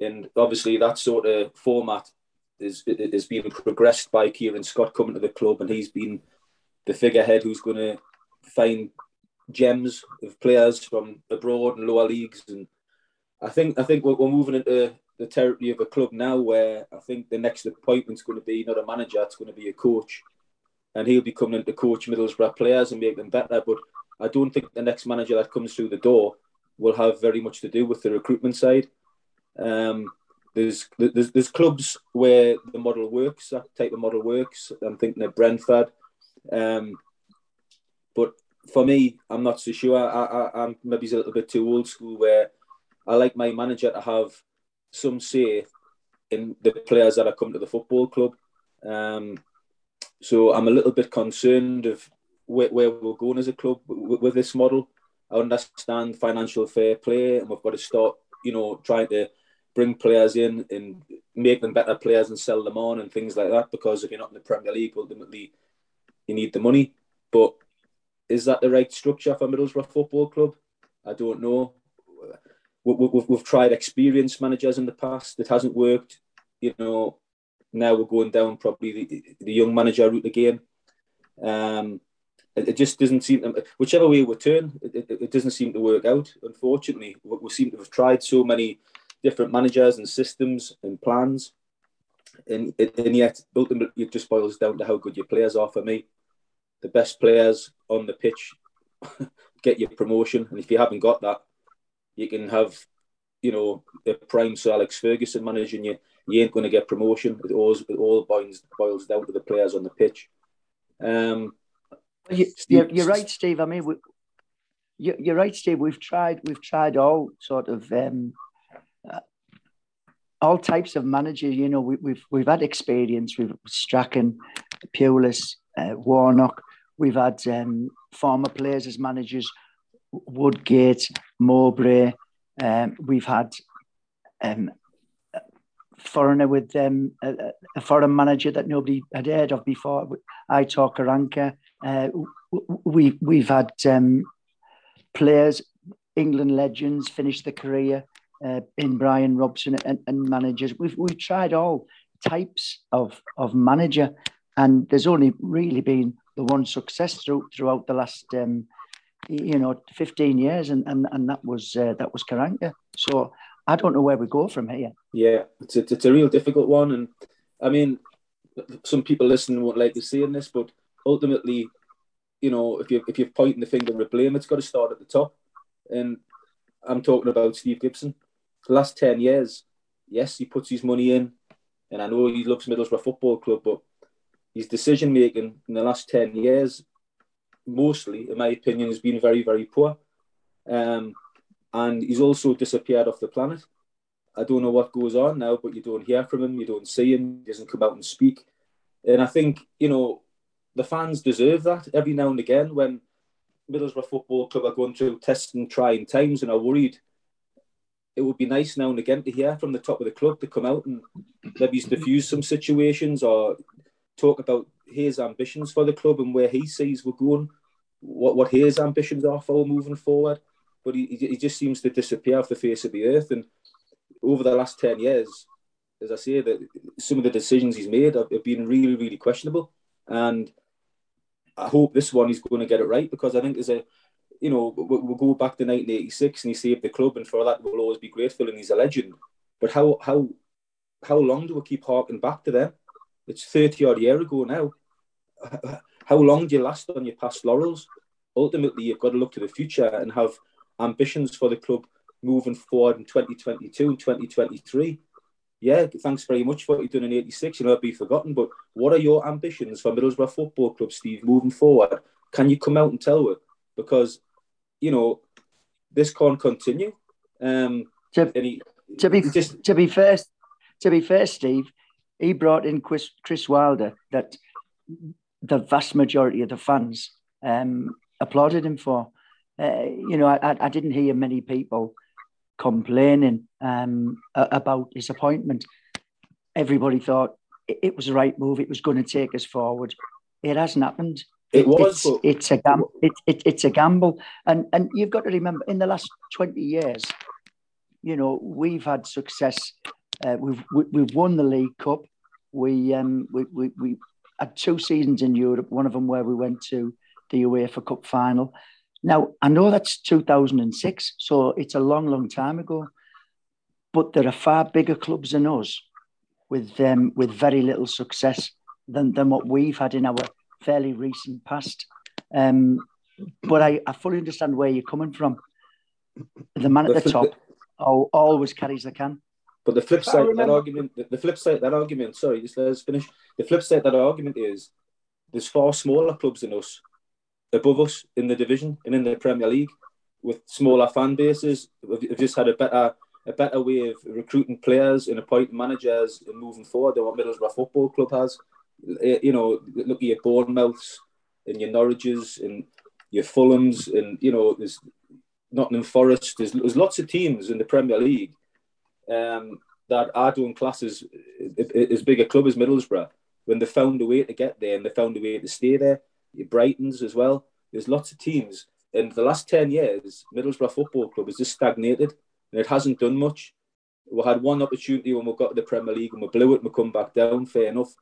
Speaker 4: And obviously, that sort of format is is being progressed by Kieran Scott coming to the club, and he's been the figurehead who's going to find gems of players from abroad and lower leagues. And I think I think we're, we're moving into the territory of a club now where I think the next appointment's going to be not a manager, it's going to be a coach, and he'll be coming in to coach Middlesbrough players and make them better. But I don't think the next manager that comes through the door will have very much to do with the recruitment side. Um, there's, there's there's clubs where the model works, that type of model works. I'm thinking of Brentford. Um, but for me, I'm not so sure. I, I, I'm maybe a little bit too old school where I like my manager to have some say in the players that are come to the football club. Um, so I'm a little bit concerned of where, where we're going as a club with, with this model. I understand financial fair play, and we've got to start, you know, trying to bring players in and make them better players and sell them on and things like that. Because if you're not in the Premier League, ultimately you need the money. But is that the right structure for Middlesbrough Football Club? I don't know. We've, we've tried experienced managers in the past. It hasn't worked. You know, now we're going down probably the, the young manager route again. Um, it, it just doesn't seem to, whichever way we turn, it, it, it, doesn't seem to work out. Unfortunately, we, we seem to have tried so many different managers and systems and plans, and and yet ultimately it just boils down to how good your players are. For me, the best players on the pitch <laughs> get your promotion, and if you haven't got that, you can have, you know, a prime Sir Alex Ferguson managing you. You ain't going to get promotion. It all it all boils boils down to the players on the pitch. Um,
Speaker 2: you, you're, you're, right, Steve. I mean, we, you, are right, Steve. We've tried. We've tried all sort of um, uh, all types of managers. You know, we, have we've, we've had experience. We've Strachan, Pulis, uh, Warnock. We've had um, former players as managers, Woodgate, Mowbray. Um, we've had um, foreigner with um, a, a, foreign manager that nobody had heard of before. Aitor Karanka. Uh, we we've had um, players, England legends, finish the career uh, in Brian Robson and, and, managers. We've we've tried all types of of manager, and there's only really been the one success through, throughout the last. Um, you know, 15 years, and, and, and that was uh, that was Karanka. So I don't know where we go from here.
Speaker 4: Yeah, it's a, it's a real difficult one, and I mean, some people listening won't like to seeing this, but ultimately, you know, if you if you're pointing the finger of blame, it's got to start at the top. And I'm talking about Steve Gibson. The last ten years, yes, he puts his money in, and I know he loves Middlesbrough Football Club, but his decision making in the last 10 years, mostly, in my opinion, has been very, very poor. Um, and he's also disappeared off the planet. I don't know what goes on now, but you don't hear from him, you don't see him, he doesn't come out and speak. And I think, you know, the fans deserve that every now and again when Middlesbrough Football Club are going through testing trying times and are worried. It would be nice now and again to hear from the top of the club to come out and maybe diffuse some situations or talk about his ambitions for the club and where he sees we're going, what, what his ambitions are for moving forward. But he, he just seems to disappear off the face of the earth. And over the last 10 years, as I say, that some of the decisions he's made have, been really, really questionable. And I hope this one he's going to get it right because I think there's a, you know, we'll go back to 1986 and he saved the club, and for that we'll always be grateful, and he's a legend. But how how how long do we keep harking back to them? It's 30 odd year ago now. How long do you last on your past laurels? Ultimately, you've got to look to the future and have ambitions for the club moving forward in 2022 and 2023. Yeah, thanks very much for what you've done in 86. You know, I'll be forgotten, but what are your ambitions for Middlesbrough Football Club, Steve, moving forward? Can you come out and tell us? Because, you know, this can't continue. Um,
Speaker 2: to, he, to be just, to be fair, to be fair, Steve, he brought in Chris, Chris Wilder that the vast majority of the fans um, applauded him for. Uh, you know, I, I didn't hear many people complaining um, about his appointment. Everybody thought it was the right move. It was going to take us forward. It hasn't happened.
Speaker 4: It was.
Speaker 2: It's, it's a gamble. It, it, it's a gamble, and and you've got to remember, in the last twenty years, you know, we've had success uh, we've we, have we have won the League Cup. We um we, we we had two seasons in Europe. One of them where we went to the UEFA Cup final. Now I know that's 2006, so it's a long, long time ago. But there are far bigger clubs than us, with um, with very little success than than what we've had in our fairly recent past. Um, but I, I fully understand where you're coming from. The man at the top always carries the can.
Speaker 4: But the flip side that argument, the, the, flip side that argument, sorry, just let us finish. The flip side of that argument is there's far smaller clubs than us above us in the division and in the Premier League with smaller fan bases. We've just had a better a better way of recruiting players and appointing managers and moving forward than what Middlesbrough Football Club has. Eh, you know, look at your Bournemouths and your Norwiches and your Fulhams and you know there's Nottingham Forest. There's, there's lots of teams in the Premier League um, that are doing classes as big a club as Middlesbrough when they found a way to get there and they found a way to stay there. Your Brightons as well. There's lots of teams. In the last 10 years, Middlesbrough Football Club has just stagnated and it hasn't done much. We had one opportunity when we got to the Premier League and we blew it and we come back down, fair enough.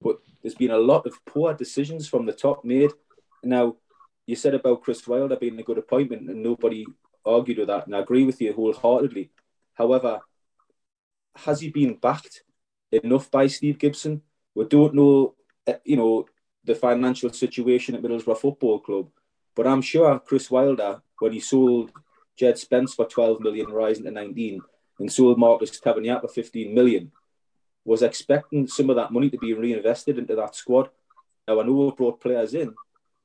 Speaker 4: But there's been a lot of poor decisions from the top made. Now, you said about Chris Wilder being a good appointment and nobody argued with that. And I agree with you wholeheartedly. However, has he been backed enough by Steve Gibson? We don't know, eh, you know, the financial situation at Middlesbrough Football Club, but I'm sure Chris Wilder, when he sold Jed Spence for 12 million, rising to 19, and sold Marcus Tavernier for 15 million, was expecting some of that money to be reinvested into that squad. Now, I know we've brought players in,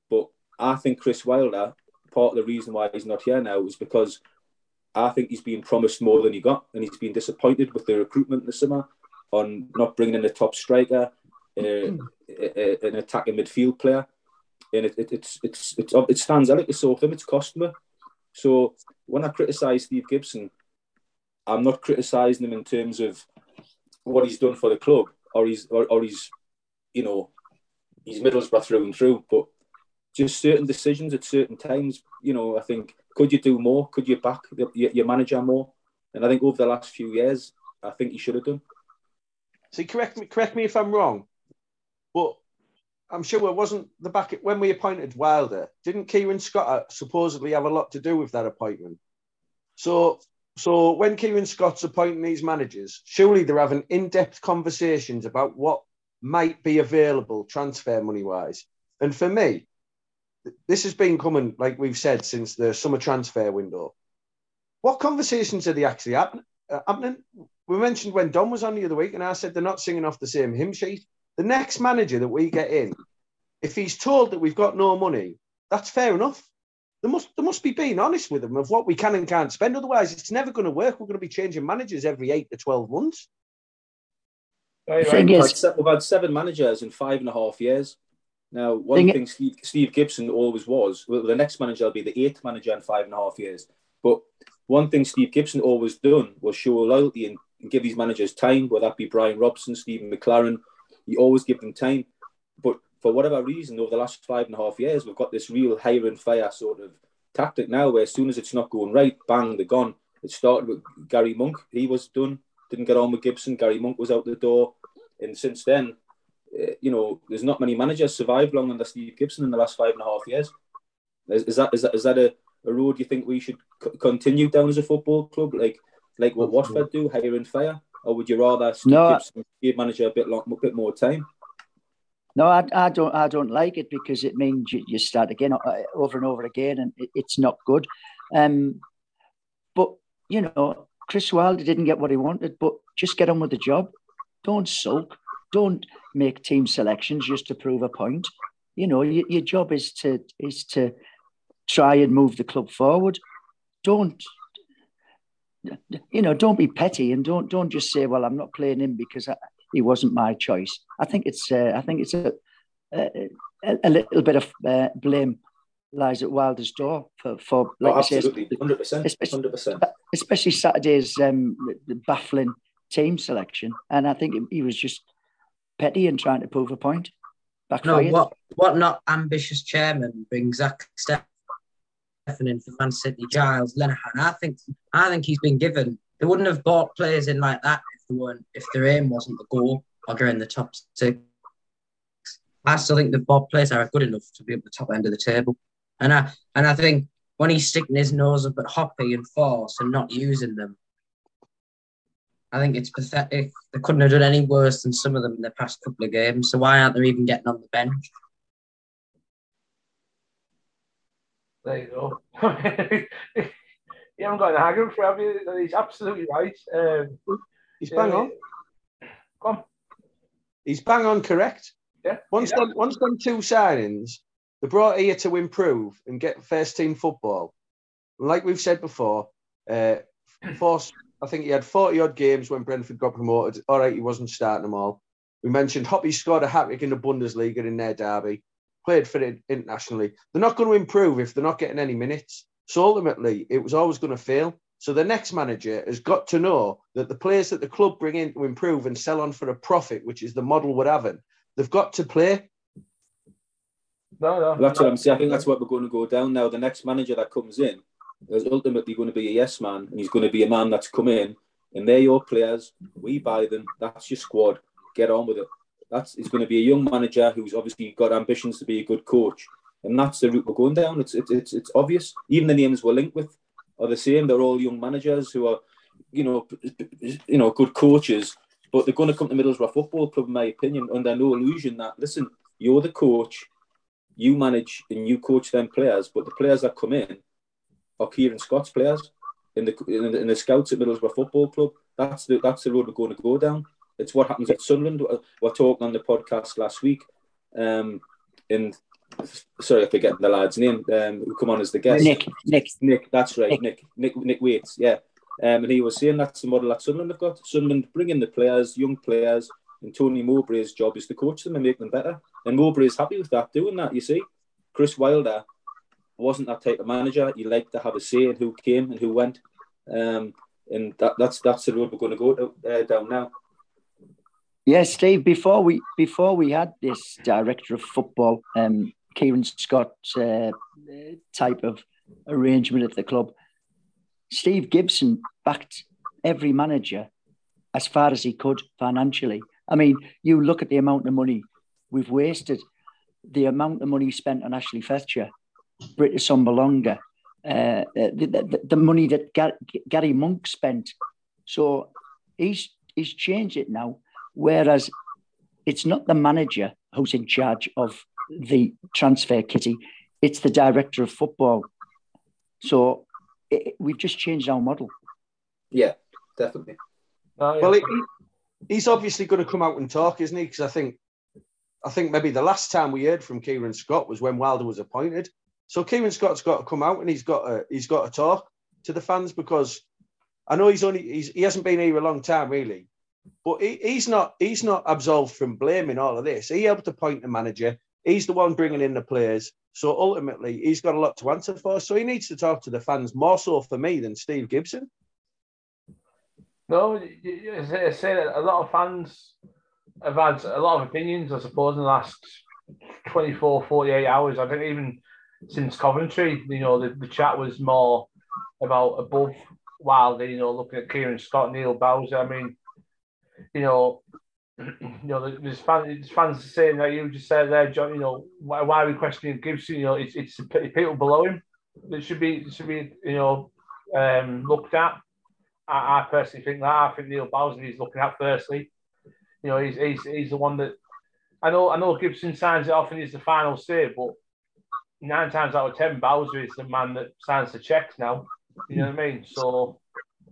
Speaker 4: but I think Chris Wilder, part of the reason why he's not here now is because I think he's been promised more than he got, and he's been disappointed with the recruitment this summer on not bringing in a top striker, uh, an attacking midfield player, and it, it, it's, it's it's it stands out a sore thumb. It's cost me. So when I criticise Steve Gibson, I'm not criticising him in terms of what he's done for the club or he's or, or he's you know he's Middlesbrough through and through, but just certain decisions at certain times. You know, I think could you do more? Could you back the, your, manager more? And I think over the last few years, I think he should have done.
Speaker 3: See, correct me, correct me if I'm wrong, but I'm sure it wasn't the back when we appointed Wilder. Didn't Kieran Scott uh, supposedly have a lot to do with that appointment? So, so when Kieran Scott's appointing these managers, surely they're having in-depth conversations about what might be available transfer money wise. And for me, this has been coming, like we've said, since the summer transfer window. What conversations are they actually uh, I mean, we mentioned when Don was on the other week, and I said they're not singing off the same hymn sheet. The next manager that we get in, if he's told that we've got no money, that's fair enough. There must there must be being honest with them of what we can and can't spend. Otherwise, it's never going to work. We're going to be changing managers every eight to twelve months.
Speaker 2: The thing is,
Speaker 4: We've had seven managers in five and a half years. Now, one
Speaker 2: Thing-
Speaker 4: thing Steve, Steve Gibson always was, well, the next manager will be the eighth manager in five and a half years. But one thing Steve Gibson always done was show loyalty and, and give these managers time, whether that be Brian Robson, Stephen McClaren. He always give them time. But for whatever reason, over the last five and a half years, we've got this real hire and fire sort of tactic now where as soon as it's not going right, bang, they're gone. It started with Gary Monk. He was done, didn't get on with Gibson. Gary Monk was out the door. And since then, uh, you know, there's not many managers survived long under Steve Gibson in the last five and a half years. Is, is that is that is that a, a road you think we should c- continue down as a football club, like like what Watford do, hire and fire, or would you rather Steve
Speaker 2: No.
Speaker 4: Gibson give manager a bit long, a bit more time?
Speaker 2: No, I, I don't. I don't like it because it means you, you start again uh, over and over again, and it, it's not good. Um, but you know, Chris Wilder didn't get what he wanted, but just get on with the job. Don't sulk. Don't make team selections just to prove a point. You know, your, your job is to is to try and move the club forward. Don't you know? Don't be petty and don't don't just say, "Well, I'm not playing him because I, he wasn't my choice." I think it's uh, I think it's a a, a little bit of uh, blame lies at Wilder's door for for like
Speaker 4: oh,
Speaker 2: I say,
Speaker 4: absolutely, hundred percent,
Speaker 2: especially-
Speaker 4: hundred percent.
Speaker 2: especially Saturday's um, baffling team selection, and I think he was just petty and trying to prove a point.
Speaker 5: No,
Speaker 2: Backfired.
Speaker 5: what what not ambitious chairman brings Zack Steffen in for Man City, Giles, Lenihan. I think I think he's been given. They wouldn't have bought players in like that if they weren't if their aim wasn't the goal or in the top six. I still think the bought players are good enough to be at the top end of the table. And I and I think when he's sticking his nose up at Hoppe and Forss and not using them, I think it's pathetic. They couldn't have done any worse than some of them in the past couple of games. So why aren't they even getting on the bench?
Speaker 1: There you go. <laughs> you haven't got an argument for have you? He's absolutely right. Um,
Speaker 3: He's bang on.
Speaker 1: Come on.
Speaker 3: He's bang on correct.
Speaker 1: Yeah.
Speaker 3: Once
Speaker 1: yeah.
Speaker 3: them, once them two signings, they brought here to improve and get first team football. And like we've said before, uh, Forss, I think he had 40 odd games when Brentford got promoted. All right, he wasn't starting them all. We mentioned Hoppe scored a hat trick in the Bundesliga in their derby, played for it internationally. They're not going to improve if they're not getting any minutes. So ultimately, it was always going to fail. So the next manager has got to know that the players that the club bring in to improve and sell on for a profit, which is the model we're having, they've got to play.
Speaker 1: No, no.
Speaker 4: That's what I'm saying. I think that's what we're going to go down now. The next manager that comes in is ultimately going to be a yes man, and he's going to be a man that's come in, and they're your players. We buy them. That's your squad. Get on with it. That's he's going to be a young manager who's obviously got ambitions to be a good coach, and that's the route we're going down. It's it's it's, it's obvious. Even the names we're linked with are the same. They're all young managers who are, you know, you know, good coaches, but they're going to come to Middlesbrough Football Club, in my opinion, under no illusion that listen, you're the coach you manage and you coach them players, but the players that come in are Kieran Scott's players in the in the, in the scouts at Middlesbrough Football Club. That's the that's the road we're going to go down. It's what happens at Sunderland. We We're talking on the podcast last week, um, and sorry, I'm forgetting the lad's name. Um, who come on as the guest?
Speaker 2: Nick, Nick,
Speaker 4: Nick, that's right,
Speaker 2: Nick.
Speaker 4: Nick, Nick, Nick Waits, yeah. Um, and he was saying that's the model that Sunderland have got. Sunderland bring in the players, young players, and Tony Mowbray's job is to coach them and make them better. And Mowbray is happy with that, doing that. You see, Chris Wilder wasn't that type of manager. He liked to have a say in who came and who went, um, and that, that's that's the road we're going to go to, uh, down now.
Speaker 2: Yeah, Steve. Before we before we had this director of football, um, Kieran Scott uh, type of arrangement at the club, Steve Gibson backed every manager as far as he could financially. I mean, you look at the amount of money we've wasted, the amount of money spent on Ashley Fletcher, Britt Assombalonga, uh, the, the, the money that Gar- Gary Monk spent. So he's he's changed it now. Whereas it's not the manager who's in charge of the transfer kitty, it's the director of football. So it, we've just changed our model.
Speaker 4: Yeah, definitely.
Speaker 1: No, yeah.
Speaker 3: Well, he, he's obviously going to come out and talk, isn't he? Because I think, I think maybe the last time we heard from Kieran Scott was when Wilder was appointed. So Kieran Scott's got to come out and he's got to, he's got to talk to the fans because I know he's only he's, he hasn't been here a long time really, but he, he's not he's not absolved from blaming all of this. He helped appoint the manager. He's the one bringing in the players. So ultimately, he's got a lot to answer for. So he needs to talk to the fans more so for me than Steve Gibson.
Speaker 1: No, I say, that a lot of fans have had a lot of opinions, I suppose, in the last 24, 48 hours. I think even since Coventry, you know, the, the chat was more about above Wilder, you know, looking at Kieran Scott, Neil Bausor. I mean, you know, <clears throat> you know, there's fans, fans saying that you just said there, John. You know, why, why are we questioning Gibson? You know, it's it's people below him that should be should be you know um, looked at. I, I personally think that. I think Neil Bausor he's looking at firstly. You know, he's, he's he's the one that I know. I know Gibson signs it off and he's the final say, but nine times out of ten, Bausor is the man that signs the checks now. You know what I mean? So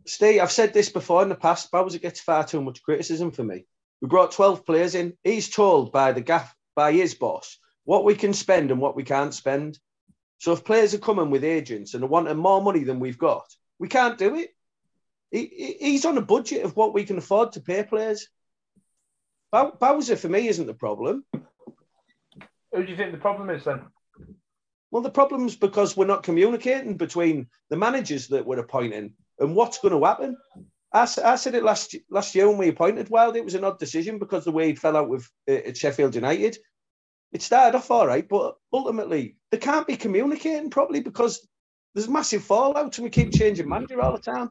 Speaker 3: Steve, I've said this before in the past. Bausor gets far too much criticism for me. We brought 12 players in. He's told by the gaff, by his boss, what we can spend and what we can't spend. So if players are coming with agents and are wanting more money than we've got, we can't do it. He, he- he's on a budget of what we can afford to pay players. Bausor for me isn't the problem.
Speaker 1: who do you think the problem is then?
Speaker 3: Well, the problem's because we're not communicating between the managers that we're appointing and what's going to happen. I said it last last year when we appointed Wild. It was an odd decision because the way he fell out with uh, Sheffield United. It started off all right, but ultimately they can't be communicating properly because there's massive fallout and we keep changing manager all the time.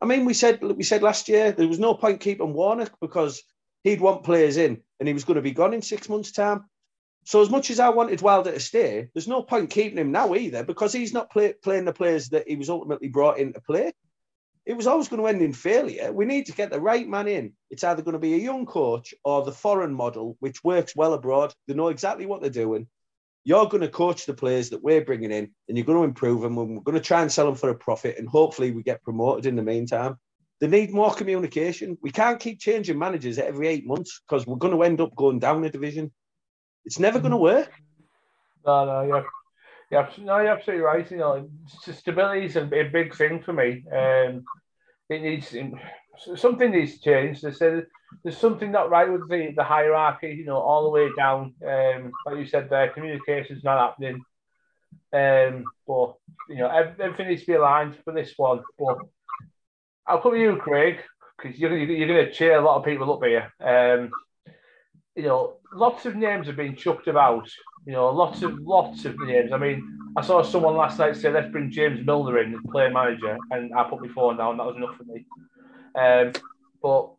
Speaker 3: I mean, we said we said last year there was no point keeping Warnock because he'd want players in and he was going to be gone in six months' time. So as much as I wanted Wilder to stay, there's no point keeping him now either because he's not play, playing the players that he was ultimately brought in to play. It was always going to end in failure. We need to get the right man in. It's either going to be a young coach or the foreign model, which works well abroad. They know exactly what they're doing. You're going to coach the players that we're bringing in, and you're going to improve them. And we're going to try and sell them for a profit, and hopefully we get promoted in the meantime. They need more communication. We can't keep changing managers every eight months because we're going to end up going down a division. It's never going to work.
Speaker 1: No, no, yeah, yeah, no, you're absolutely right. You know, stability is a, a big thing for me. Um, it needs something needs to change. They said there's something not right with the, the hierarchy. You know, all the way down. Um, like you said, there, communication's not happening. Um, but you know, everything needs to be aligned for this one. But I'll come to you, Craig, because you're, you're going to cheer a lot of people up here. Um, you know, lots of names have been chucked about. You know, lots of lots of names. I mean, I saw someone last night say, "Let's bring James Milner in as player manager," and I put my phone down. That was enough for me. Um, but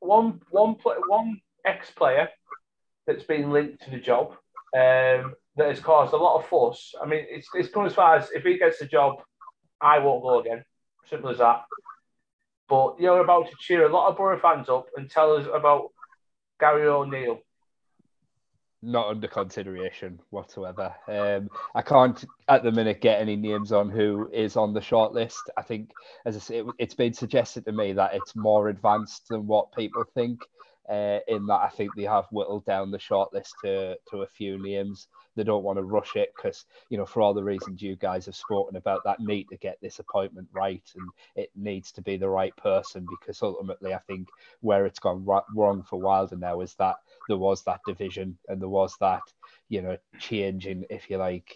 Speaker 1: one one play, one ex player that's been linked to the job um, that has caused a lot of fuss. I mean, it's it's gone as far as if he gets the job, I won't go again. Simple as that. But you're about to cheer a lot of Borough fans up and tell us about Gary O'Neill.
Speaker 6: not under consideration whatsoever. Um, I can't at the minute get any names on who is on the shortlist. I think, as I say, it, it's been suggested to me that it's more advanced than what people think. Uh, in that, I think they have whittled down the shortlist to to a few names. They don't want to rush it because, you know, for all the reasons you guys have spoken about, that need to get this appointment right, and it needs to be the right person. Because ultimately, I think where it's gone wrong for Wilder now is that there was that division and there was that you know change in if you like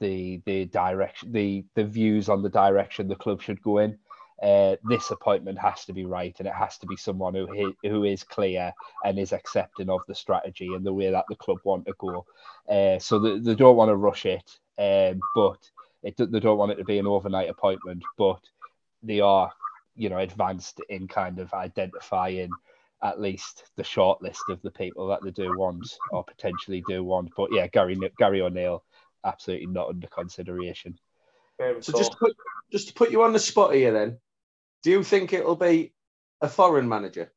Speaker 6: the the direction the the views on the direction the club should go in uh, this appointment has to be right and it has to be someone who hi- who is clear and is accepting of the strategy and the way that the club want to go uh, so they, they don't want to rush it um, but it, they don't want it to be an overnight appointment but they are you know advanced in kind of identifying at least the short list of the people that they do want or potentially do want. But yeah, Gary Gary O'Neill, absolutely not under consideration.
Speaker 3: So just to put just to put you on the spot here, then, do you think it'll be a foreign manager?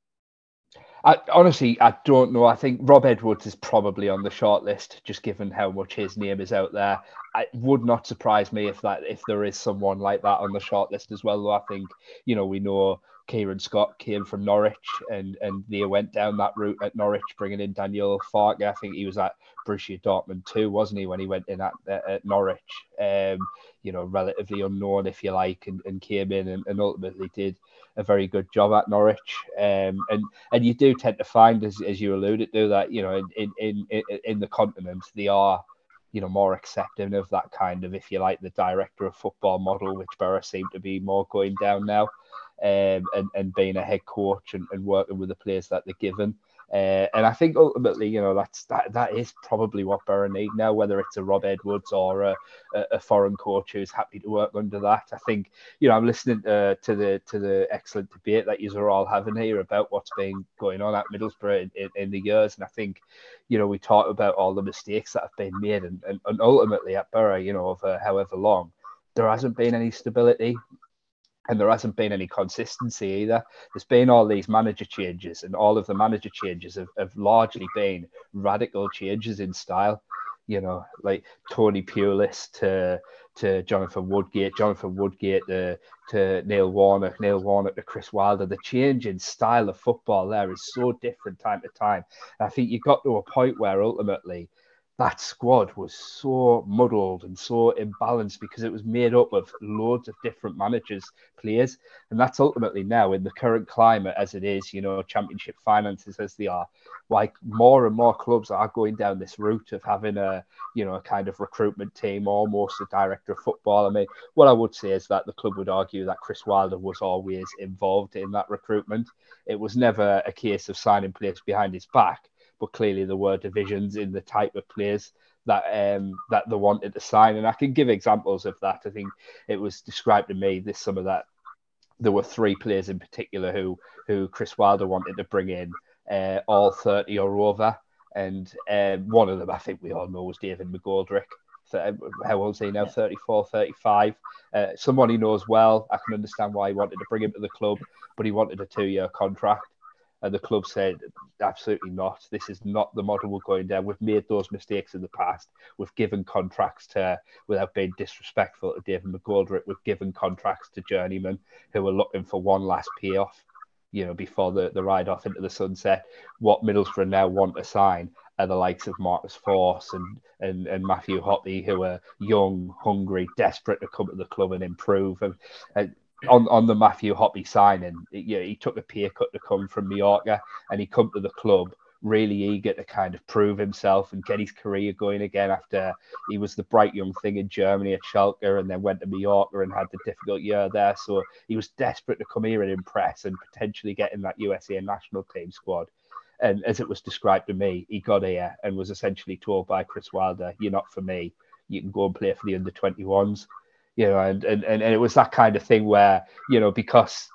Speaker 6: I, honestly, I don't know. I think Rob Edwards is probably on the short list, just given how much his name is out there. It would not surprise me if that if there is someone like that on the short list as well. Though I think you know we know Kieran Scott came from Norwich, and and they went down that route at Norwich, bringing in Daniel Farke. I think he was at Borussia Dortmund too, wasn't he, when he went in at, at Norwich? Um, you know, relatively unknown, if you like, and, and came in and, and ultimately did a very good job at Norwich. Um, and and you do tend to find, as, as you alluded to, that you know, in in in, in the continent, they are you know more accepting of that kind of, if you like, the director of football model, which Borough seem to be more going down now um, and, and being a head coach and, and working with the players that they're given. Uh, and I think ultimately, you know, that's that that is probably what Borough need now, whether it's a Rob Edwards or a, a, foreign coach who's happy to work under that. I think, you know, I'm listening uh, to the to the excellent debate that you are all having here about what's been going on at Middlesbrough in, in, in, the years, and I think, you know, we talk about all the mistakes that have been made, and, and, and ultimately at Borough, you know, over however long, there hasn't been any stability and there hasn't been any consistency either. There's been all these manager changes, and all of the manager changes have, have largely been radical changes in style. You know, like Tony Pulis to to Jonathan Woodgate, Jonathan Woodgate to, to Neil Warnock, Neil Warnock to Chris Wilder. The change in style of football there is so different time to time. And I think you got to a point where ultimately that squad was so muddled and so imbalanced because it was made up of loads of different managers, players, and that's ultimately now in the current climate as it is, you know, championship finances as they are, like more and more clubs are going down this route of having a, you know, a kind of recruitment team, almost a director of football. I mean, what I would say is that the club would argue that Chris Wilder was always involved in that recruitment. It was never a case of signing players behind his back but clearly there were divisions in the type of players that um, that they wanted to sign. And I can give examples of that. I think it was described to me this summer that there were three players in particular who who Chris Wilder wanted to bring in, uh, all 30 or over. And um, one of them, I think we all know, was David McGoldrick. How old is he now? 34, 35. Uh, someone he knows well. I can understand why he wanted to bring him to the club, but he wanted a two year contract. And the club said, absolutely not. This is not the model we're going down. We've made those mistakes in the past. We've given contracts to, without being disrespectful to David McGoldrick, we've given contracts to journeymen who are looking for one last payoff, you know, before the, the ride off into the sunset. What Middlesbrough now want to sign are the likes of Marcus Forss and, and, and Matthew Hoppe, who are young, hungry, desperate to come to the club and improve. And, and on, on the Matthew Hoppe signing, yeah, he took a pay cut to come from Mallorca and he come to the club really eager to kind of prove himself and get his career going again after he was the bright young thing in Germany at Schalke and then went to Mallorca and had the difficult year there. So he was desperate to come here and impress and potentially get in that USA national team squad. And as it was described to me, he got here and was essentially told by Chris Wilder, You're not for me. You can go and play for the under 21s you know, and, and, and it was that kind of thing where, you know, because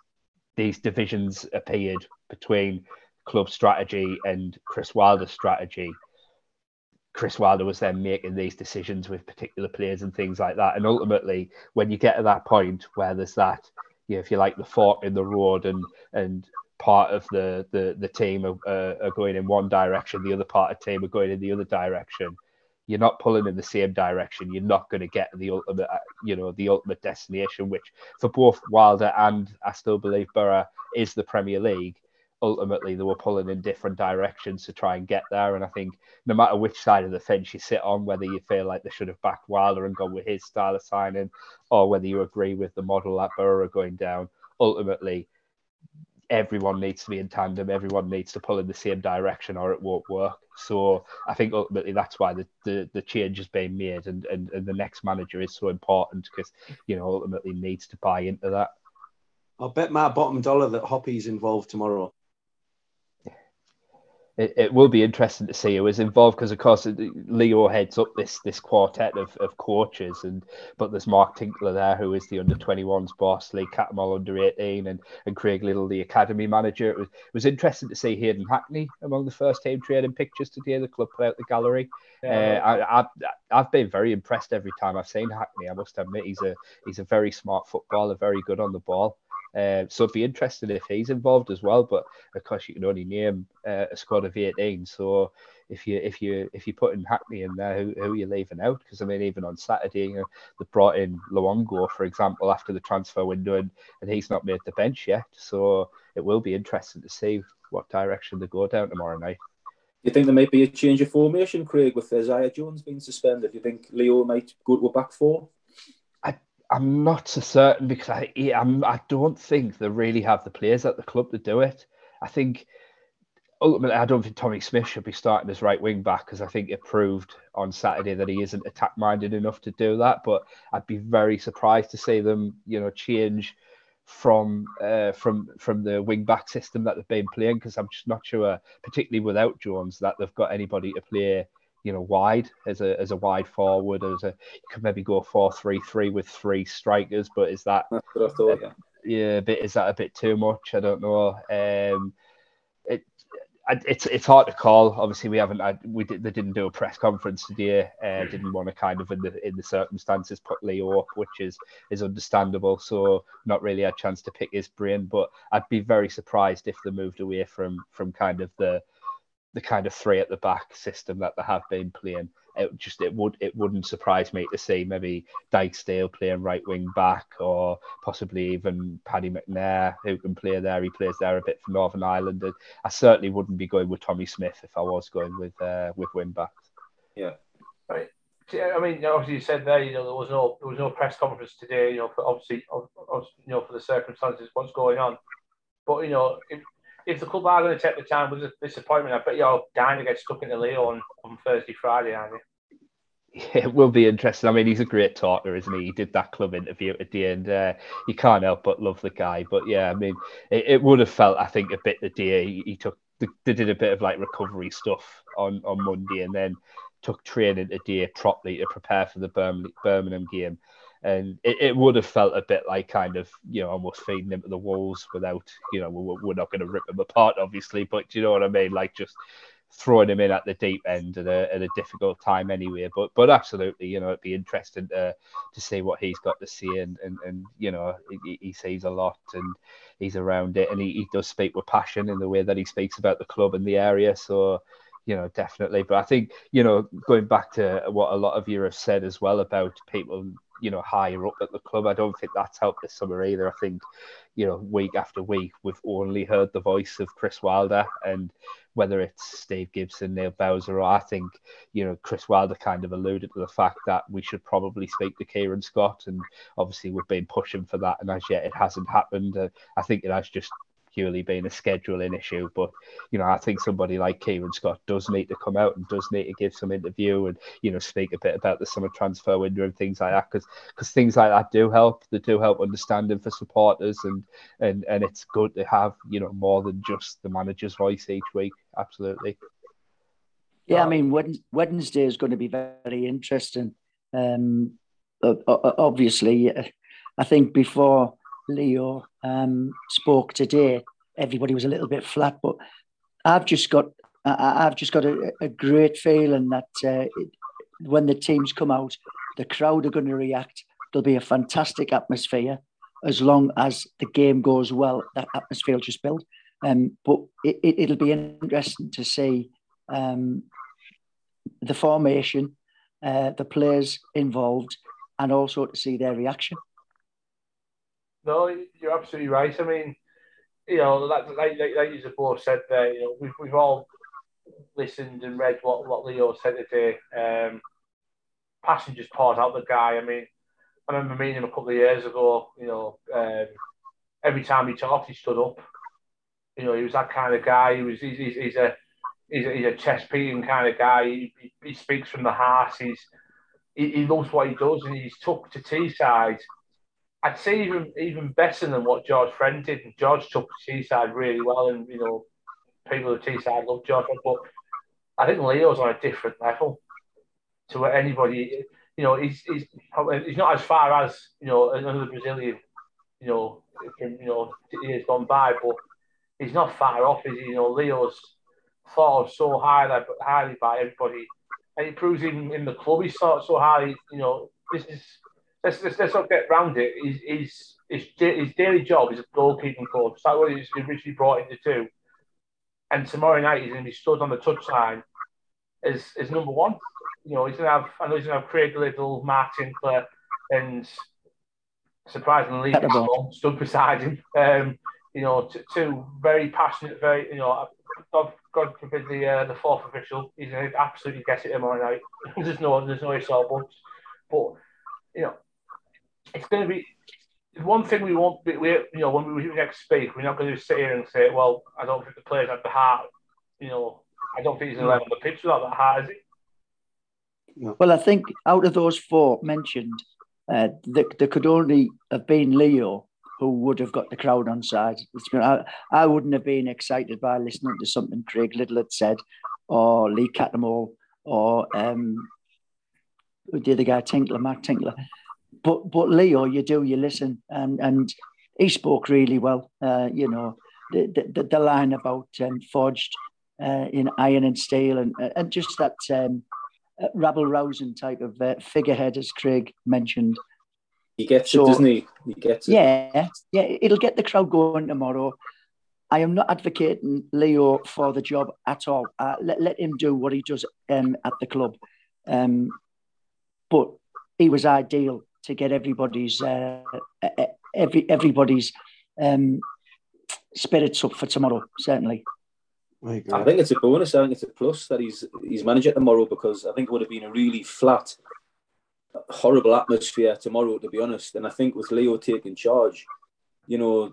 Speaker 6: these divisions appeared between club strategy and Chris Wilder's strategy, Chris Wilder was then making these decisions with particular players and things like that. And ultimately, when you get to that point where there's that, you know, if you like the fork in the road and and part of the the, the team are, uh, are going in one direction, the other part of the team are going in the other direction, you're not pulling in the same direction. You're not going to get the ultimate, uh, you know, the ultimate destination, which for both Wilder and I still believe Borough is the Premier League. Ultimately, they were pulling in different directions to try and get there. And I think no matter which side of the fence you sit on, whether you feel like they should have backed Wilder and gone with his style of signing, or whether you agree with the model that Borough are going down, ultimately everyone needs to be in tandem. Everyone needs to pull in the same direction, or it won't work. So I think ultimately that's why the, the, the change is being made, and, and, and the next manager is so important because you know ultimately needs to buy into that.
Speaker 3: I'll bet my bottom dollar that Hoppe's involved tomorrow
Speaker 6: it, it will be interesting to see who is involved because of course Leo heads up this this quartet of, of coaches and but there's Mark Tinkler there who is the under 21s boss, Lee Cattermole under 18 and, and Craig Liddle the academy manager. It was, it was interesting to see Hayden Hackney among the first team trading pictures today. In the club put out the gallery. Yeah. Uh, I, I've, I've been very impressed every time I've seen Hackney. I must admit he's a he's a very smart footballer, very good on the ball. Uh, so it'd be interesting if he's involved as well. But of course, you can only name uh, a squad of 18. So if you if you if you put in Hackney in there, who, who are you leaving out? Because I mean, even on Saturday, you know, they brought in Luongo, for example, after the transfer window, and, and he's not made the bench yet. So it will be interesting to see what direction they go down tomorrow night.
Speaker 4: Do you think there might be a change of formation, Craig, with Isaiah Jones being suspended? Do you think Leo might go to a back four?
Speaker 6: I'm not so certain because I, I'm, I don't think they really have the players at the club to do it. I think ultimately, I don't think Tommy Smith should be starting as right wing back because I think it proved on Saturday that he isn't attack minded enough to do that. But I'd be very surprised to see them, you know, change from uh, from from the wing back system that they've been playing because I'm just not sure, particularly without Jones, that they've got anybody to play. You know, wide as a as a wide forward, as a you could maybe go four three three with three strikers, but is that
Speaker 4: That's what I thought. Yeah.
Speaker 6: yeah, a bit is that a bit too much? I don't know. Um, it it's it's hard to call. Obviously, we haven't had, we did, they didn't do a press conference today. Uh, didn't want to kind of in the in the circumstances put Leo up, which is is understandable. So not really a chance to pick his brain. But I'd be very surprised if they moved away from from kind of the the kind of three at the back system that they have been playing. It just it would it wouldn't surprise me to see maybe Dijksteel playing right wing back or possibly even Paddy McNair who can play there. He plays there a bit for Northern Ireland. I certainly wouldn't be going with Tommy Smith if I was going with uh, with wing backs.
Speaker 4: Yeah.
Speaker 1: Right. I mean, obviously, you said there, you know, there was no there was no press conference today, you know, for obviously, obviously you know, for the circumstances, what's going on. But you know, if the club are going to take the time with a disappointment, I bet you're dying to get stuck in the Leo on, on Thursday, Friday, aren't you?
Speaker 6: it will be interesting. I mean, he's a great talker, isn't he? He did that club interview at the end. Uh, you can't help but love the guy. But yeah, I mean, it, it would have felt, I think, a bit the day he, he took. They did a bit of like recovery stuff on on Monday, and then took training today properly to prepare for the Birmingham, Birmingham game. And it, it would have felt a bit like kind of, you know, almost feeding him to the walls without, you know, we're, we're not going to rip him apart, obviously, but you know what I mean? Like just throwing him in at the deep end at a, at a difficult time anyway. But but absolutely, you know, it'd be interesting to to see what he's got to see, and and, and you know, he, he sees a lot and he's around it, and he, he does speak with passion in the way that he speaks about the club and the area. So. You know, definitely. But I think, you know, going back to what a lot of you have said as well about people you know higher up at the club. I don't think that's helped this summer either. I think you know week after week we've only heard the voice of Chris Wilder, and whether it's Steve Gibson, Neil Bausor, or I think, you know, Chris Wilder kind of alluded to the fact that we should probably speak to Kieran Scott. And obviously, we've been pushing for that. And as yet, it hasn't happened. Uh, I think it has just purely been a scheduling issue. But you know, I think somebody like Kieran Scott does need to come out and does need to give some interview and you know speak a bit about the summer transfer window and things like that because because things like that do help. They do help understanding for supporters and and and it's good to have you know more than just the manager's voice each week. Absolutely.
Speaker 2: Yeah, I mean Wednesday is going to be very interesting. Um, obviously, I think before Leo um, spoke today, everybody was a little bit flat. But I've just got I, have just got a, a, great feeling that uh, it, when the teams come out, the crowd are going to react. There'll be a fantastic atmosphere as long as the game goes well. That atmosphere will just build. Um, but it, will it, be interesting to see um, the formation, uh, the players involved, and also to see their reaction.
Speaker 1: No, you're absolutely right. I mean, you know, like like, like you both said there, you know, we've, we've all listened and read what, what Leo said today. Um, just poured out the guy. I mean, I remember meeting him a couple of years ago. You know, um, every time he talked, he stood up. You know, he was that kind of guy. He was he's, he's, he's a he's a, he's a chest beating kind of guy. He, he, he, speaks from the heart. He's he, he loves what he does, and he's took to Teesside I'd say even even better than what George Friend did. And George took Teesside really well, and you know, people at Teesside love George. But I think Leo's on a different level to what anybody. You know, he's he's he's not as far as you know another Brazilian. You know, from, you know years gone by, but he's not far off. Is he? You know, Leo's thought of so highly highly by everybody, and he proves even in the club he's thought so highly. You know, this is let's, let's, let's not get round it. His, his, his, his daily job is a goalkeeping coach. That's what he's originally brought into two. And tomorrow night he's going to be stood on the touchline as, as number one. You know, he's gonna have I know he's gonna have Craig Liddle, Mark Tinkler, and surprisingly stood beside him. Um, you know, t- two very passionate, very you know, God, God forbid the uh, the fourth official. He's gonna absolutely guess it tomorrow night. <laughs> there's no there's no ifs or buts. But you know, it's going to be one thing we won't be. We you know when we next speak, we're not going to sit here and say, well, I don't think the players have the heart. You know, I don't think he's going to on the pitch without that heart, is he?
Speaker 2: Well, I think out of those four mentioned, uh, there, there could only have been Leo who would have got the crowd on side. It's been- I, I wouldn't have been excited by listening to something Craig Liddle had said, or Lee Cattermole, or um, the other guy, Tinkler, Mark Tinkler. But but Leo, you do, you listen, and and he spoke really well. Uh, you know, the the, the line about um, forged uh, in iron and steel, and and just that um, uh, rabble rousing type of uh, figurehead, as Craig mentioned.
Speaker 4: He gets
Speaker 2: So-
Speaker 4: it, doesn't he? He gets it.
Speaker 2: Yeah, yeah, it'll get the crowd going tomorrow. I am not advocating Leo for the job at all. Uh, let, let him do what he does um, at the club. Um, but he was ideal to get everybody's uh, every everybody's um, spirits up for tomorrow. Certainly.
Speaker 3: I.
Speaker 4: I think it's a bonus. I think it's a plus that he's he's manager tomorrow because I think it would have been a really flat, horrible atmosphere tomorrow, to be honest. And I think with Leo taking charge, you know,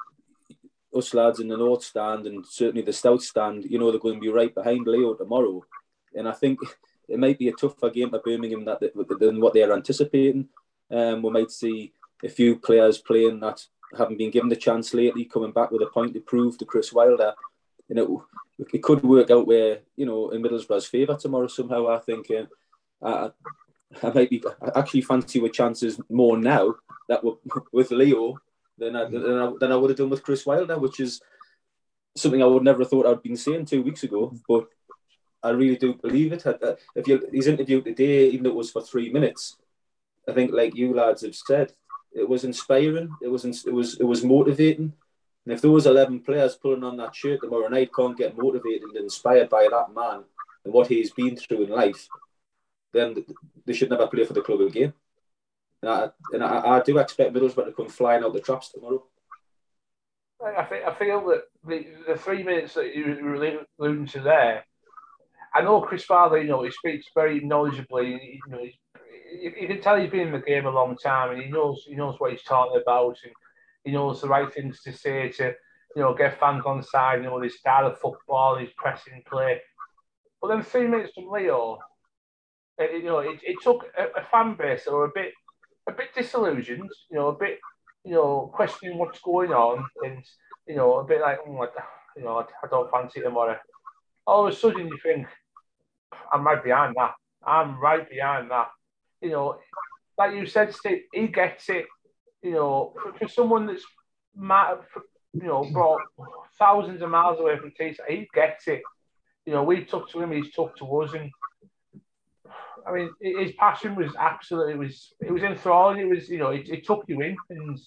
Speaker 4: us lads in the North stand and certainly the South stand, you know, they're going to be right behind Leo tomorrow. And I think it might be a tougher game for Birmingham that, than what they're anticipating. Um, we might see a few players playing that haven't been given the chance lately coming back with a point to prove to Chris Wilder. You know, it could work out where you know in Middlesbrough's favour tomorrow somehow. I think uh, I, I might be I actually fancy with chances more now that we're <laughs> with Leo than I, than I than I would have done with Chris Wilder, which is something I would never have thought I'd been saying two weeks ago. But I really do believe it. Uh, If you his interview today, even though it was for three minutes, I think like you lads have said, it was inspiring. It was it was it was motivating. And if those 11 players pulling on that shirt tomorrow night can't get motivated and inspired by that man and what he's been through in life, then they should never play for the club again. And I, and I, I do expect Middlesbrough to come flying out the traps tomorrow.
Speaker 1: I I feel that the, the three minutes that you were alluding to there, I know Chris Farley. You know, he speaks very knowledgeably. You know, he's, you can tell he's been in the game a long time, and he knows he knows what he's talking about, and he knows the right things to say to you know get fans on side. You know, his style of football, his pressing play. But then three minutes from Leo, it, you know, it, it took a, a fan base or a bit a bit disillusioned. You know, a bit you know questioning what's going on, and you know a bit like oh, you know I, don't fancy tomorrow. All of a sudden you think I'm right behind that. I'm right behind that. You know, like you said, Steve, he gets it. You know, for, for someone that's you know brought thousands of miles away from Teesside, he gets it. You know, we took to him, he's took to us, and I mean, his passion was absolutely it was it was enthralling. It was you know it, it took you in, and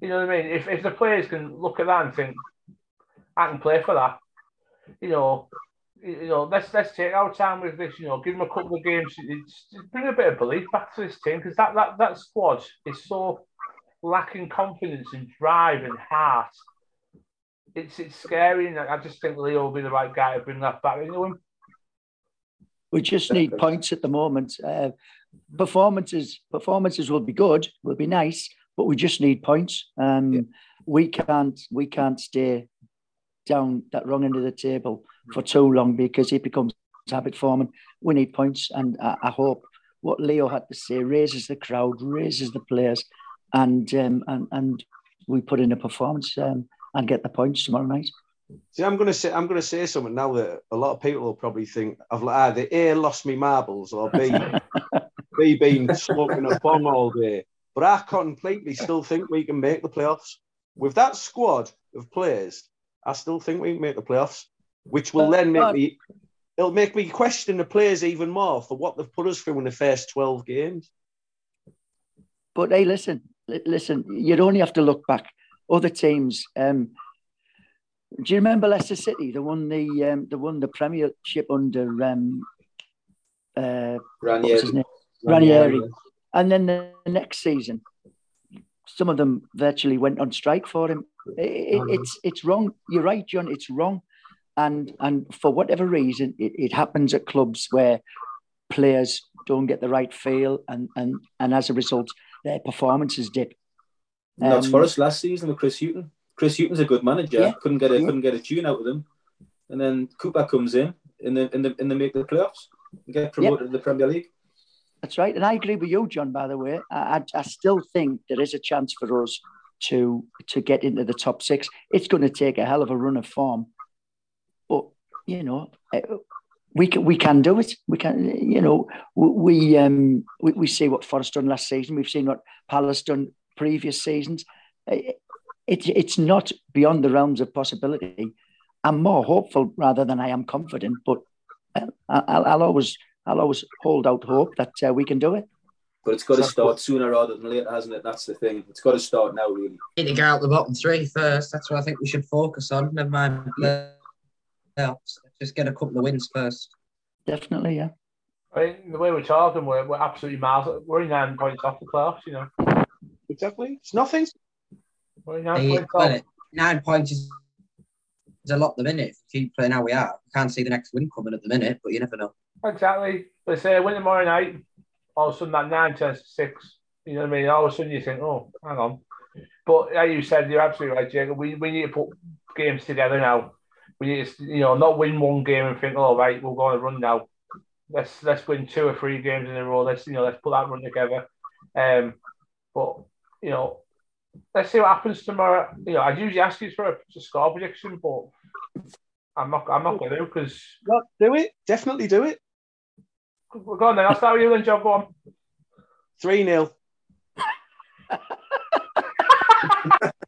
Speaker 1: you know what I mean. If if the players can look at that and think, I can play for that, you know, you know, let's let's take our time with this. You know, give them a couple of games. It's, it's bring a bit of belief back to this team because that, that that squad is so lacking confidence and drive and heart. It's it's scary, and I just think Leo will be the right guy to bring that back into him.
Speaker 2: We just need points at the moment. Uh, performances performances will be good, will be nice, but we just need points. Um,
Speaker 4: Yeah.
Speaker 2: We can't we can't stay down that wrong end of the table for too long because it becomes habit forming. We need points, and I, I hope what Leo had to say raises the crowd, raises the players, and um, and and we put in a performance um, and get the points tomorrow night.
Speaker 3: See, I'm gonna say I'm gonna say something now that a lot of people will probably think I've either A lost me marbles or B <laughs> B been smoking a bong all day. But I completely still think we can make the playoffs. With that squad of players, I still think we can make the playoffs, which will then make me it'll make me question the players even more for what they've put us through in the first 12 games.
Speaker 2: But hey, listen, listen. You'd only have to look back. Other teams. Um, do you remember Leicester City? They won the um, they won the Premiership under um, uh, what
Speaker 4: Ranieri.
Speaker 2: Ranieri. And then the next season, some of them virtually went on strike for him. I- I- it's it's wrong. You're right, John. It's wrong, and and for whatever reason, it, it happens at clubs where players don't get the right feel, and and and as a result, their performances dip.
Speaker 4: And that's
Speaker 2: Um,
Speaker 4: for us last season with Chris Hughton. Chris Hughton's a good manager.
Speaker 2: Yeah.
Speaker 4: Couldn't get a
Speaker 2: Yeah.
Speaker 4: couldn't get a tune out of him. And then Cooper comes in and then and the and they make the playoffs and get promoted to the Premier League.
Speaker 2: That's right, and I agree with you, John. By the way, I, I, I still think there is a chance for us to to get into the top six. It's going to take a hell of a run of form, you know, eh, we can we can do it. We can, you know, we we, um, we, we see what Forest done last season. We've seen what Palace done previous seasons. It, it's not beyond the realms of possibility. I'm more hopeful rather than I am confident, but uh, I- I'll, I'll always I'll always hold out hope that uh, we can do it.
Speaker 4: But it's got to start sooner rather than later, hasn't it? That's the thing. It's got to start now, really.
Speaker 5: Need to get out the bottom three first. That's what I think we should focus on. Never mind playoffs. Just get a couple of wins first.
Speaker 2: Definitely, yeah.
Speaker 1: I mean, the way we're talking, we're, we're absolutely miles. We're in nine points off the playoffs, you know.
Speaker 3: Exactly. It's nothing.
Speaker 1: We're in nine
Speaker 5: They-
Speaker 1: points off.
Speaker 5: nine points is, is a lot at the minute. If we keep playing how we are, we can't see the next win coming at the minute, but you never know.
Speaker 1: Exactly. Let's say win tomorrow night, all of a sudden that nine turns to six. You know what I mean? All of a sudden you think, oh, hang on. But like you said, you're absolutely right, Jacob. We, we need to put games together now. We need to, you know, not win one game and think, oh, right, we're going to run now. Let's let's win two or three games in a row. Let's you know, let's put that run together. Um, but you know, let's see what happens tomorrow. You know, I'd usually ask you for a, a score prediction, but I'm not. I'm not going to because
Speaker 3: No, do it. Definitely do it.
Speaker 1: we're going then. I'll start with you then, John. Go on.
Speaker 3: 3 0. <laughs>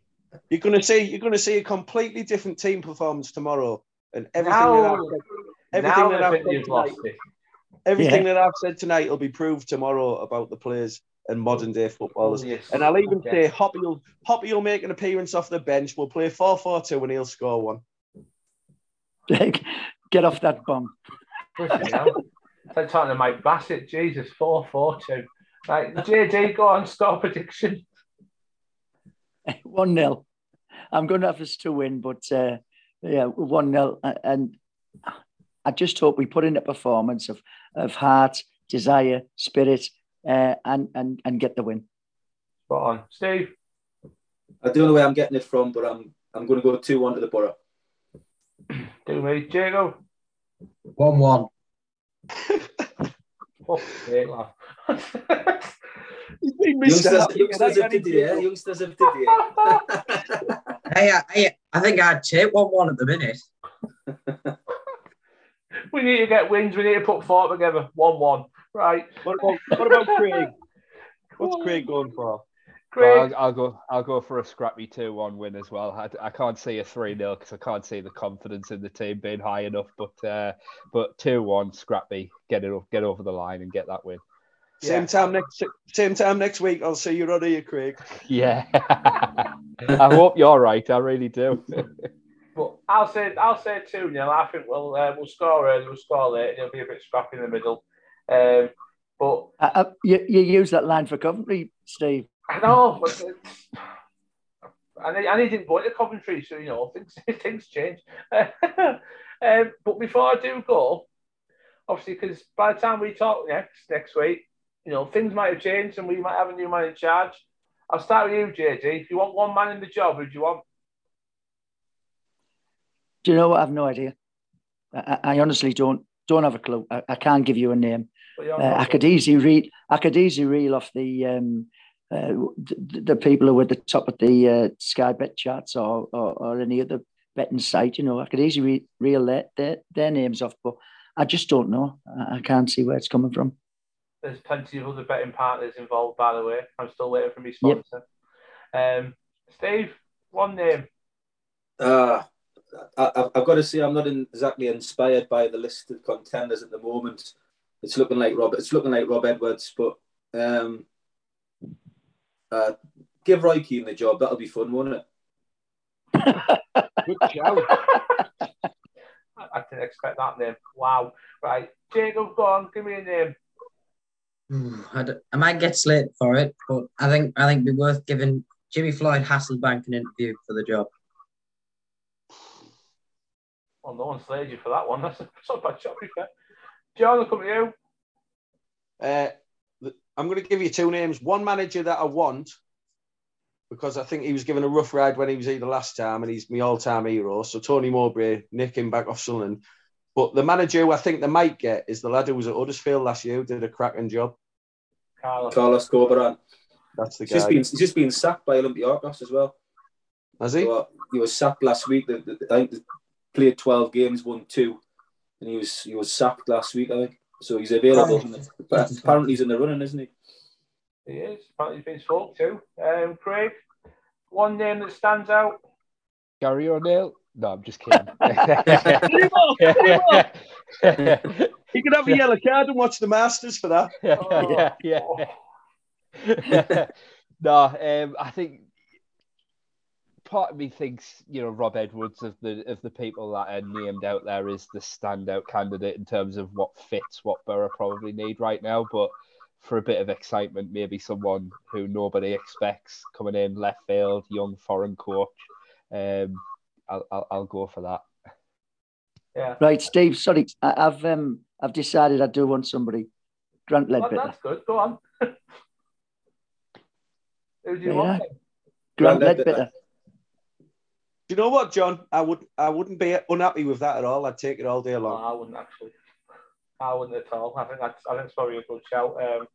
Speaker 3: you're gonna see you're gonna see a completely different team performance tomorrow. And everything that I've said, everything
Speaker 1: now
Speaker 3: that
Speaker 1: I
Speaker 3: I've said tonight, everything
Speaker 2: Yeah.
Speaker 3: that I've said tonight will be proved tomorrow about the players and modern day footballers.
Speaker 1: Oh, yes.
Speaker 3: And I'll even
Speaker 1: Okay.
Speaker 3: say Hoppe will Hoppe will make an appearance off the bench. We'll play 4-4-2 and he'll score one.
Speaker 2: Get off that bomb.
Speaker 1: Listen, now. It's like talking to Mike Bassett. Jesus, four, four, two. Right, JD, go on. Score prediction. <laughs>
Speaker 2: 1 0. I'm going to have us to win, but uh, yeah, 1 0. And I just hope we put in a performance of, of heart, desire, spirit, uh, and, and, and get the win.
Speaker 1: Spot on. Steve.
Speaker 4: I don't know where I'm getting it from, but I'm I'm going to go two one to the Borough.
Speaker 1: Do me. Jacob.
Speaker 5: 1 1. <laughs>
Speaker 1: Fuck's sake, lad.
Speaker 3: He's been
Speaker 4: Youngsters,
Speaker 3: missed
Speaker 4: youngsters of Didier, youngsters of Didier. <laughs>
Speaker 5: Hey, I, I, I think I'd take 1 1 at the minute.
Speaker 1: we need to get wins. We need to put four together. 1 1. Right.
Speaker 3: What about, what about Craig? What's Craig going for?
Speaker 1: Craig.
Speaker 6: I'll, I'll go. I'll go for a scrappy two-one win as well. I, I can't see a three-nil because I can't see the confidence in the team being high enough. But uh, but two-one scrappy, get it up, get over the line and get that win.
Speaker 3: Same time next same time next week. I'll see you right here, Craig.
Speaker 6: Yeah, <laughs> I hope you're right. I really do.
Speaker 1: But I'll say I'll say two 0 I think we'll uh, we'll score early, we'll score late, and it'll be a bit scrappy in the middle. Um, but
Speaker 2: Uh, uh, you, you use that line for Coventry, Steve.
Speaker 1: I know, but and he, and he didn't go to Coventry, so you know things <laughs> things change. <laughs> um, but before I do go, obviously, because by the time we talk next next week, you know things might have changed, and we might have a new man in charge. I'll start with you, JD. If you want one man in the job, who do you want?
Speaker 2: Do you know what? I've no idea. I, I honestly don't don't have a clue. I, I can't give you a name.
Speaker 1: What do you
Speaker 2: Uh. I could easily read. I could easily reel off the um, uh, the, the people who are at the top of the uh, Sky Bet charts or, or or any other betting site. You know, I could easily re- reel their, their their names off, but I just don't know. I, I can't see where it's coming from.
Speaker 1: There's plenty of other betting partners involved, by the way. I'm still waiting for my
Speaker 2: Yep.
Speaker 1: sponsor. Um, Steve, one name.
Speaker 4: Uh, I, I've- I've got to say I'm not in, exactly inspired by the list of contenders at the moment. It's looking like Rob. It's looking like Rob Edwards, but um, uh, give Roy Keane the job. That'll be fun, won't it?
Speaker 3: Good shout. <laughs>
Speaker 1: I I didn't expect that name. Wow. Right, Jacob, go on, give me a name.
Speaker 5: I, d- I might get slated for it, but I think I think it'd be worth giving Jimmy Floyd Hasselbaink an interview for the job.
Speaker 1: Well, no one slayed you for that one. <laughs> That's, that's not a bad job, to be fair. John, I'll come to you.
Speaker 3: Uh, I'm going to give you two names. One manager that I want because I think he was given a rough ride when he was here the last time, and he's my all-time hero. So Tony Mowbray, Nick him back off Sunderland. But the manager who I think they might get is the lad who was at Huddersfield last year, who did a cracking job.
Speaker 1: Carlos.
Speaker 4: Carlos Corberan.
Speaker 3: That's the
Speaker 4: He's just
Speaker 3: guy.
Speaker 4: been he's just been sacked by Olympiacos as well.
Speaker 3: Has he?
Speaker 4: So, uh, he was sacked last week. The- the- I think they played 12 games, won two, and he was he was sacked last week. I think so. He's available. But apparently, he's in the running, isn't he?
Speaker 1: He is. Apparently, he's been spoke to. Um, Craig, one name that stands out.
Speaker 6: Gary O'Neill? No, I'm just kidding. <laughs>
Speaker 3: He could have a yellow card and watch the Masters for that.
Speaker 6: yeah, yeah.
Speaker 1: Oh, <laughs>
Speaker 6: no, um, I think part of me thinks you know Rob Edwards of the of the people that are named out there is the standout candidate in terms of what fits what Borough probably need right now. But for a bit of excitement, maybe someone who nobody expects coming in left field, young foreign coach. Um, I'll, I'll I'll go for that.
Speaker 1: yeah.
Speaker 2: Right, Steve. Sorry, I, I've um, I've decided I do want somebody. Grant
Speaker 1: Well,
Speaker 2: Leadbitter.
Speaker 1: that's good. Go on. <laughs> Who do you
Speaker 2: Yeah.
Speaker 1: want?
Speaker 2: Grant
Speaker 4: Grant Leadbitter.
Speaker 2: Leadbitter.
Speaker 3: Do you know what, John? I would I wouldn't be unhappy with that at all. I'd take it all day
Speaker 1: No,
Speaker 3: long.
Speaker 1: I wouldn't actually. I wouldn't at all. I think that's. I think it's probably a good shout. Um,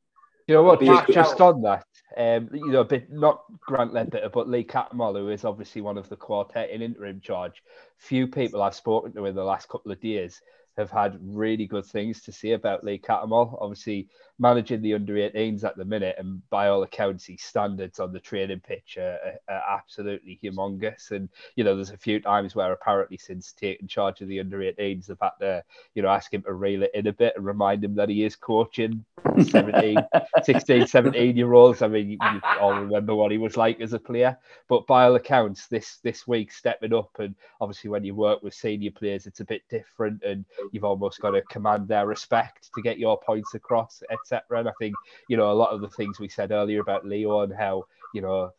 Speaker 6: You know what? Just, just on that, um, you know, but not Grant Leadbitter, but Lee Cattermole, who is obviously one of the quartet in interim charge. Few people I've spoken to in the last couple of years have had really good things to say about Lee Cattermole. Obviously, managing the under 18s at the minute, and by all accounts, his standards on the training pitch are, are, are absolutely humongous. And you know, there's a few times where apparently since taking charge of the under 18s, they've had to, you know, ask him to reel it in a bit and remind him that he is coaching 17, <laughs> 16, 17 year olds. I mean, you, you all remember what he was like as a player. But by all accounts, this this week stepping up, and obviously when you work with senior players, it's a bit different, and you've almost got to command their respect to get your points across, etc. And I think you know a lot of the things we said earlier about Leo and how you know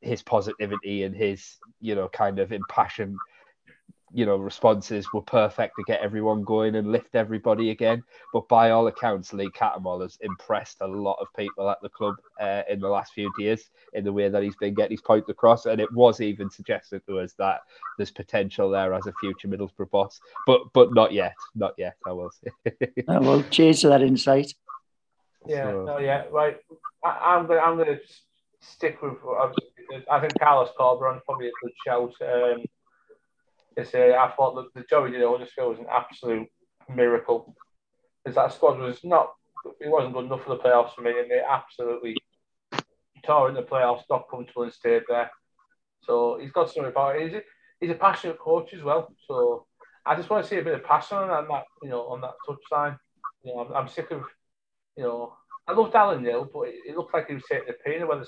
Speaker 6: his positivity and his you know kind of impassioned you know responses were perfect to get everyone going and lift everybody again. But by all accounts, Lee Cattermole has impressed a lot of people at the club uh, in the last few years in the way that he's been getting his point across. And it was even suggested to us that there's potential there as a future Middlesbrough boss, but but not yet, not yet. I will say.
Speaker 2: Oh, <laughs> well, cheers to that insight.
Speaker 1: Yeah,
Speaker 6: So-
Speaker 1: no, yeah, right. I, I'm gonna, I'm gonna stick with. I think Carlos Corberan's probably a good shout. Um, uh, I thought that the job he did at Huddersfield was an absolute miracle. Because that squad was not, it wasn't good enough for the playoffs for me, and they absolutely tore in the playoffs, got comfortable and stayed there. So he's got something about it. He's a, he's a passionate coach as well. So I just want to see a bit of passion on that, you know, on that touchline. You know, I'm, I'm sick of you know, I loved Alan Neil, but it, it looked like he was taking a pee in the bloody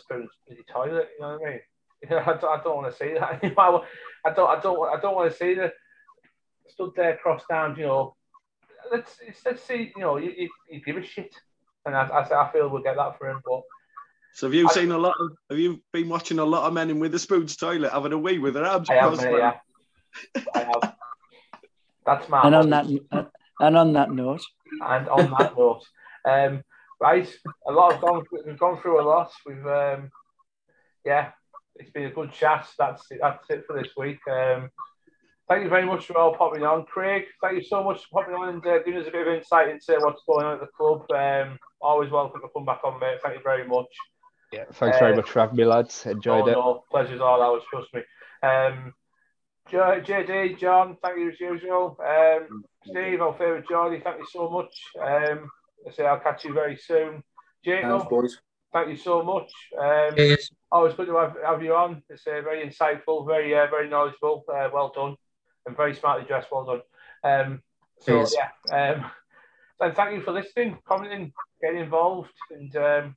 Speaker 1: toilet. You know what I mean? You <laughs> I don't, I don't want to see that <laughs> anymore. I don't, I don't, I don't want to see the stood there cross down. You know, let's let's see. You know, you, you, you give a shit, and I, I, I feel we'll get that for him. But
Speaker 3: So have you
Speaker 1: I-
Speaker 3: seen a lot of have you been watching a lot of men in Wetherspoon's toilet having a wee with their abs?
Speaker 1: I have,
Speaker 3: crossed,
Speaker 1: mate, yeah, I have. That's my
Speaker 2: And on that, and on that note,
Speaker 1: And on that <laughs> note, um, right, a lot of gone. We've gone through a lot. We've, um, yeah, it's been a good chat. That's it, that's it for this week. Um, thank you very much for all popping on, Craig. Thank you so much for popping on and uh, giving us a bit of insight into what's going on at the club. Um, always welcome to come back on, mate. Thank you very much.
Speaker 6: Yeah, thanks very
Speaker 1: Uh,
Speaker 6: much for having me, lads. Enjoyed
Speaker 1: oh,
Speaker 6: it.
Speaker 1: No, pleasure's all ours, trust me. Um, JD, John, thank you as usual. Um, Steve, our favourite Geordie, thank you so much. Um, I say I'll catch you very soon. Jacob,
Speaker 4: Thanks, boys.
Speaker 1: Thank you so much. Um,
Speaker 5: Cheers.
Speaker 1: always good to have, have you on. It's uh, very insightful, very uh, very knowledgeable. Uh, well done, and very smartly dressed. Well done. Um, so
Speaker 5: Cheers.
Speaker 1: yeah, um, and thank you for listening, commenting, getting involved, and um,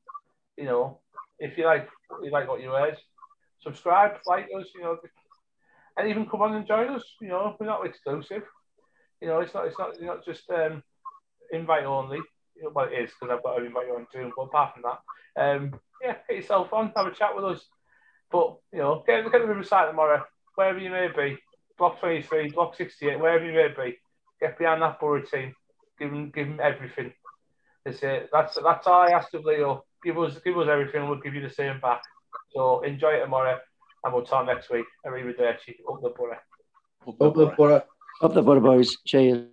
Speaker 1: you know, if you like you like what you heard, subscribe, like us, you know, and even come on and join us. You know, we're not exclusive. You know, it's not it's not it's not just um, invite only. Well, it is because I've got to invite you on Zoom. But apart from that, um, yeah, get yourself on, have a chat with us. But you know, get get the Riverside tomorrow, wherever you may be, block twenty three, block sixty eight, wherever you may be. Get behind that Borough team. Give them give them everything. That's it. That's that's all I asked of Leo. Give us give us everything. We'll give you the same back. So enjoy it tomorrow, and we'll talk next week. Arrivederci. Up the Borough.
Speaker 4: Up the borough.
Speaker 2: Up the Borough boys. Cheers.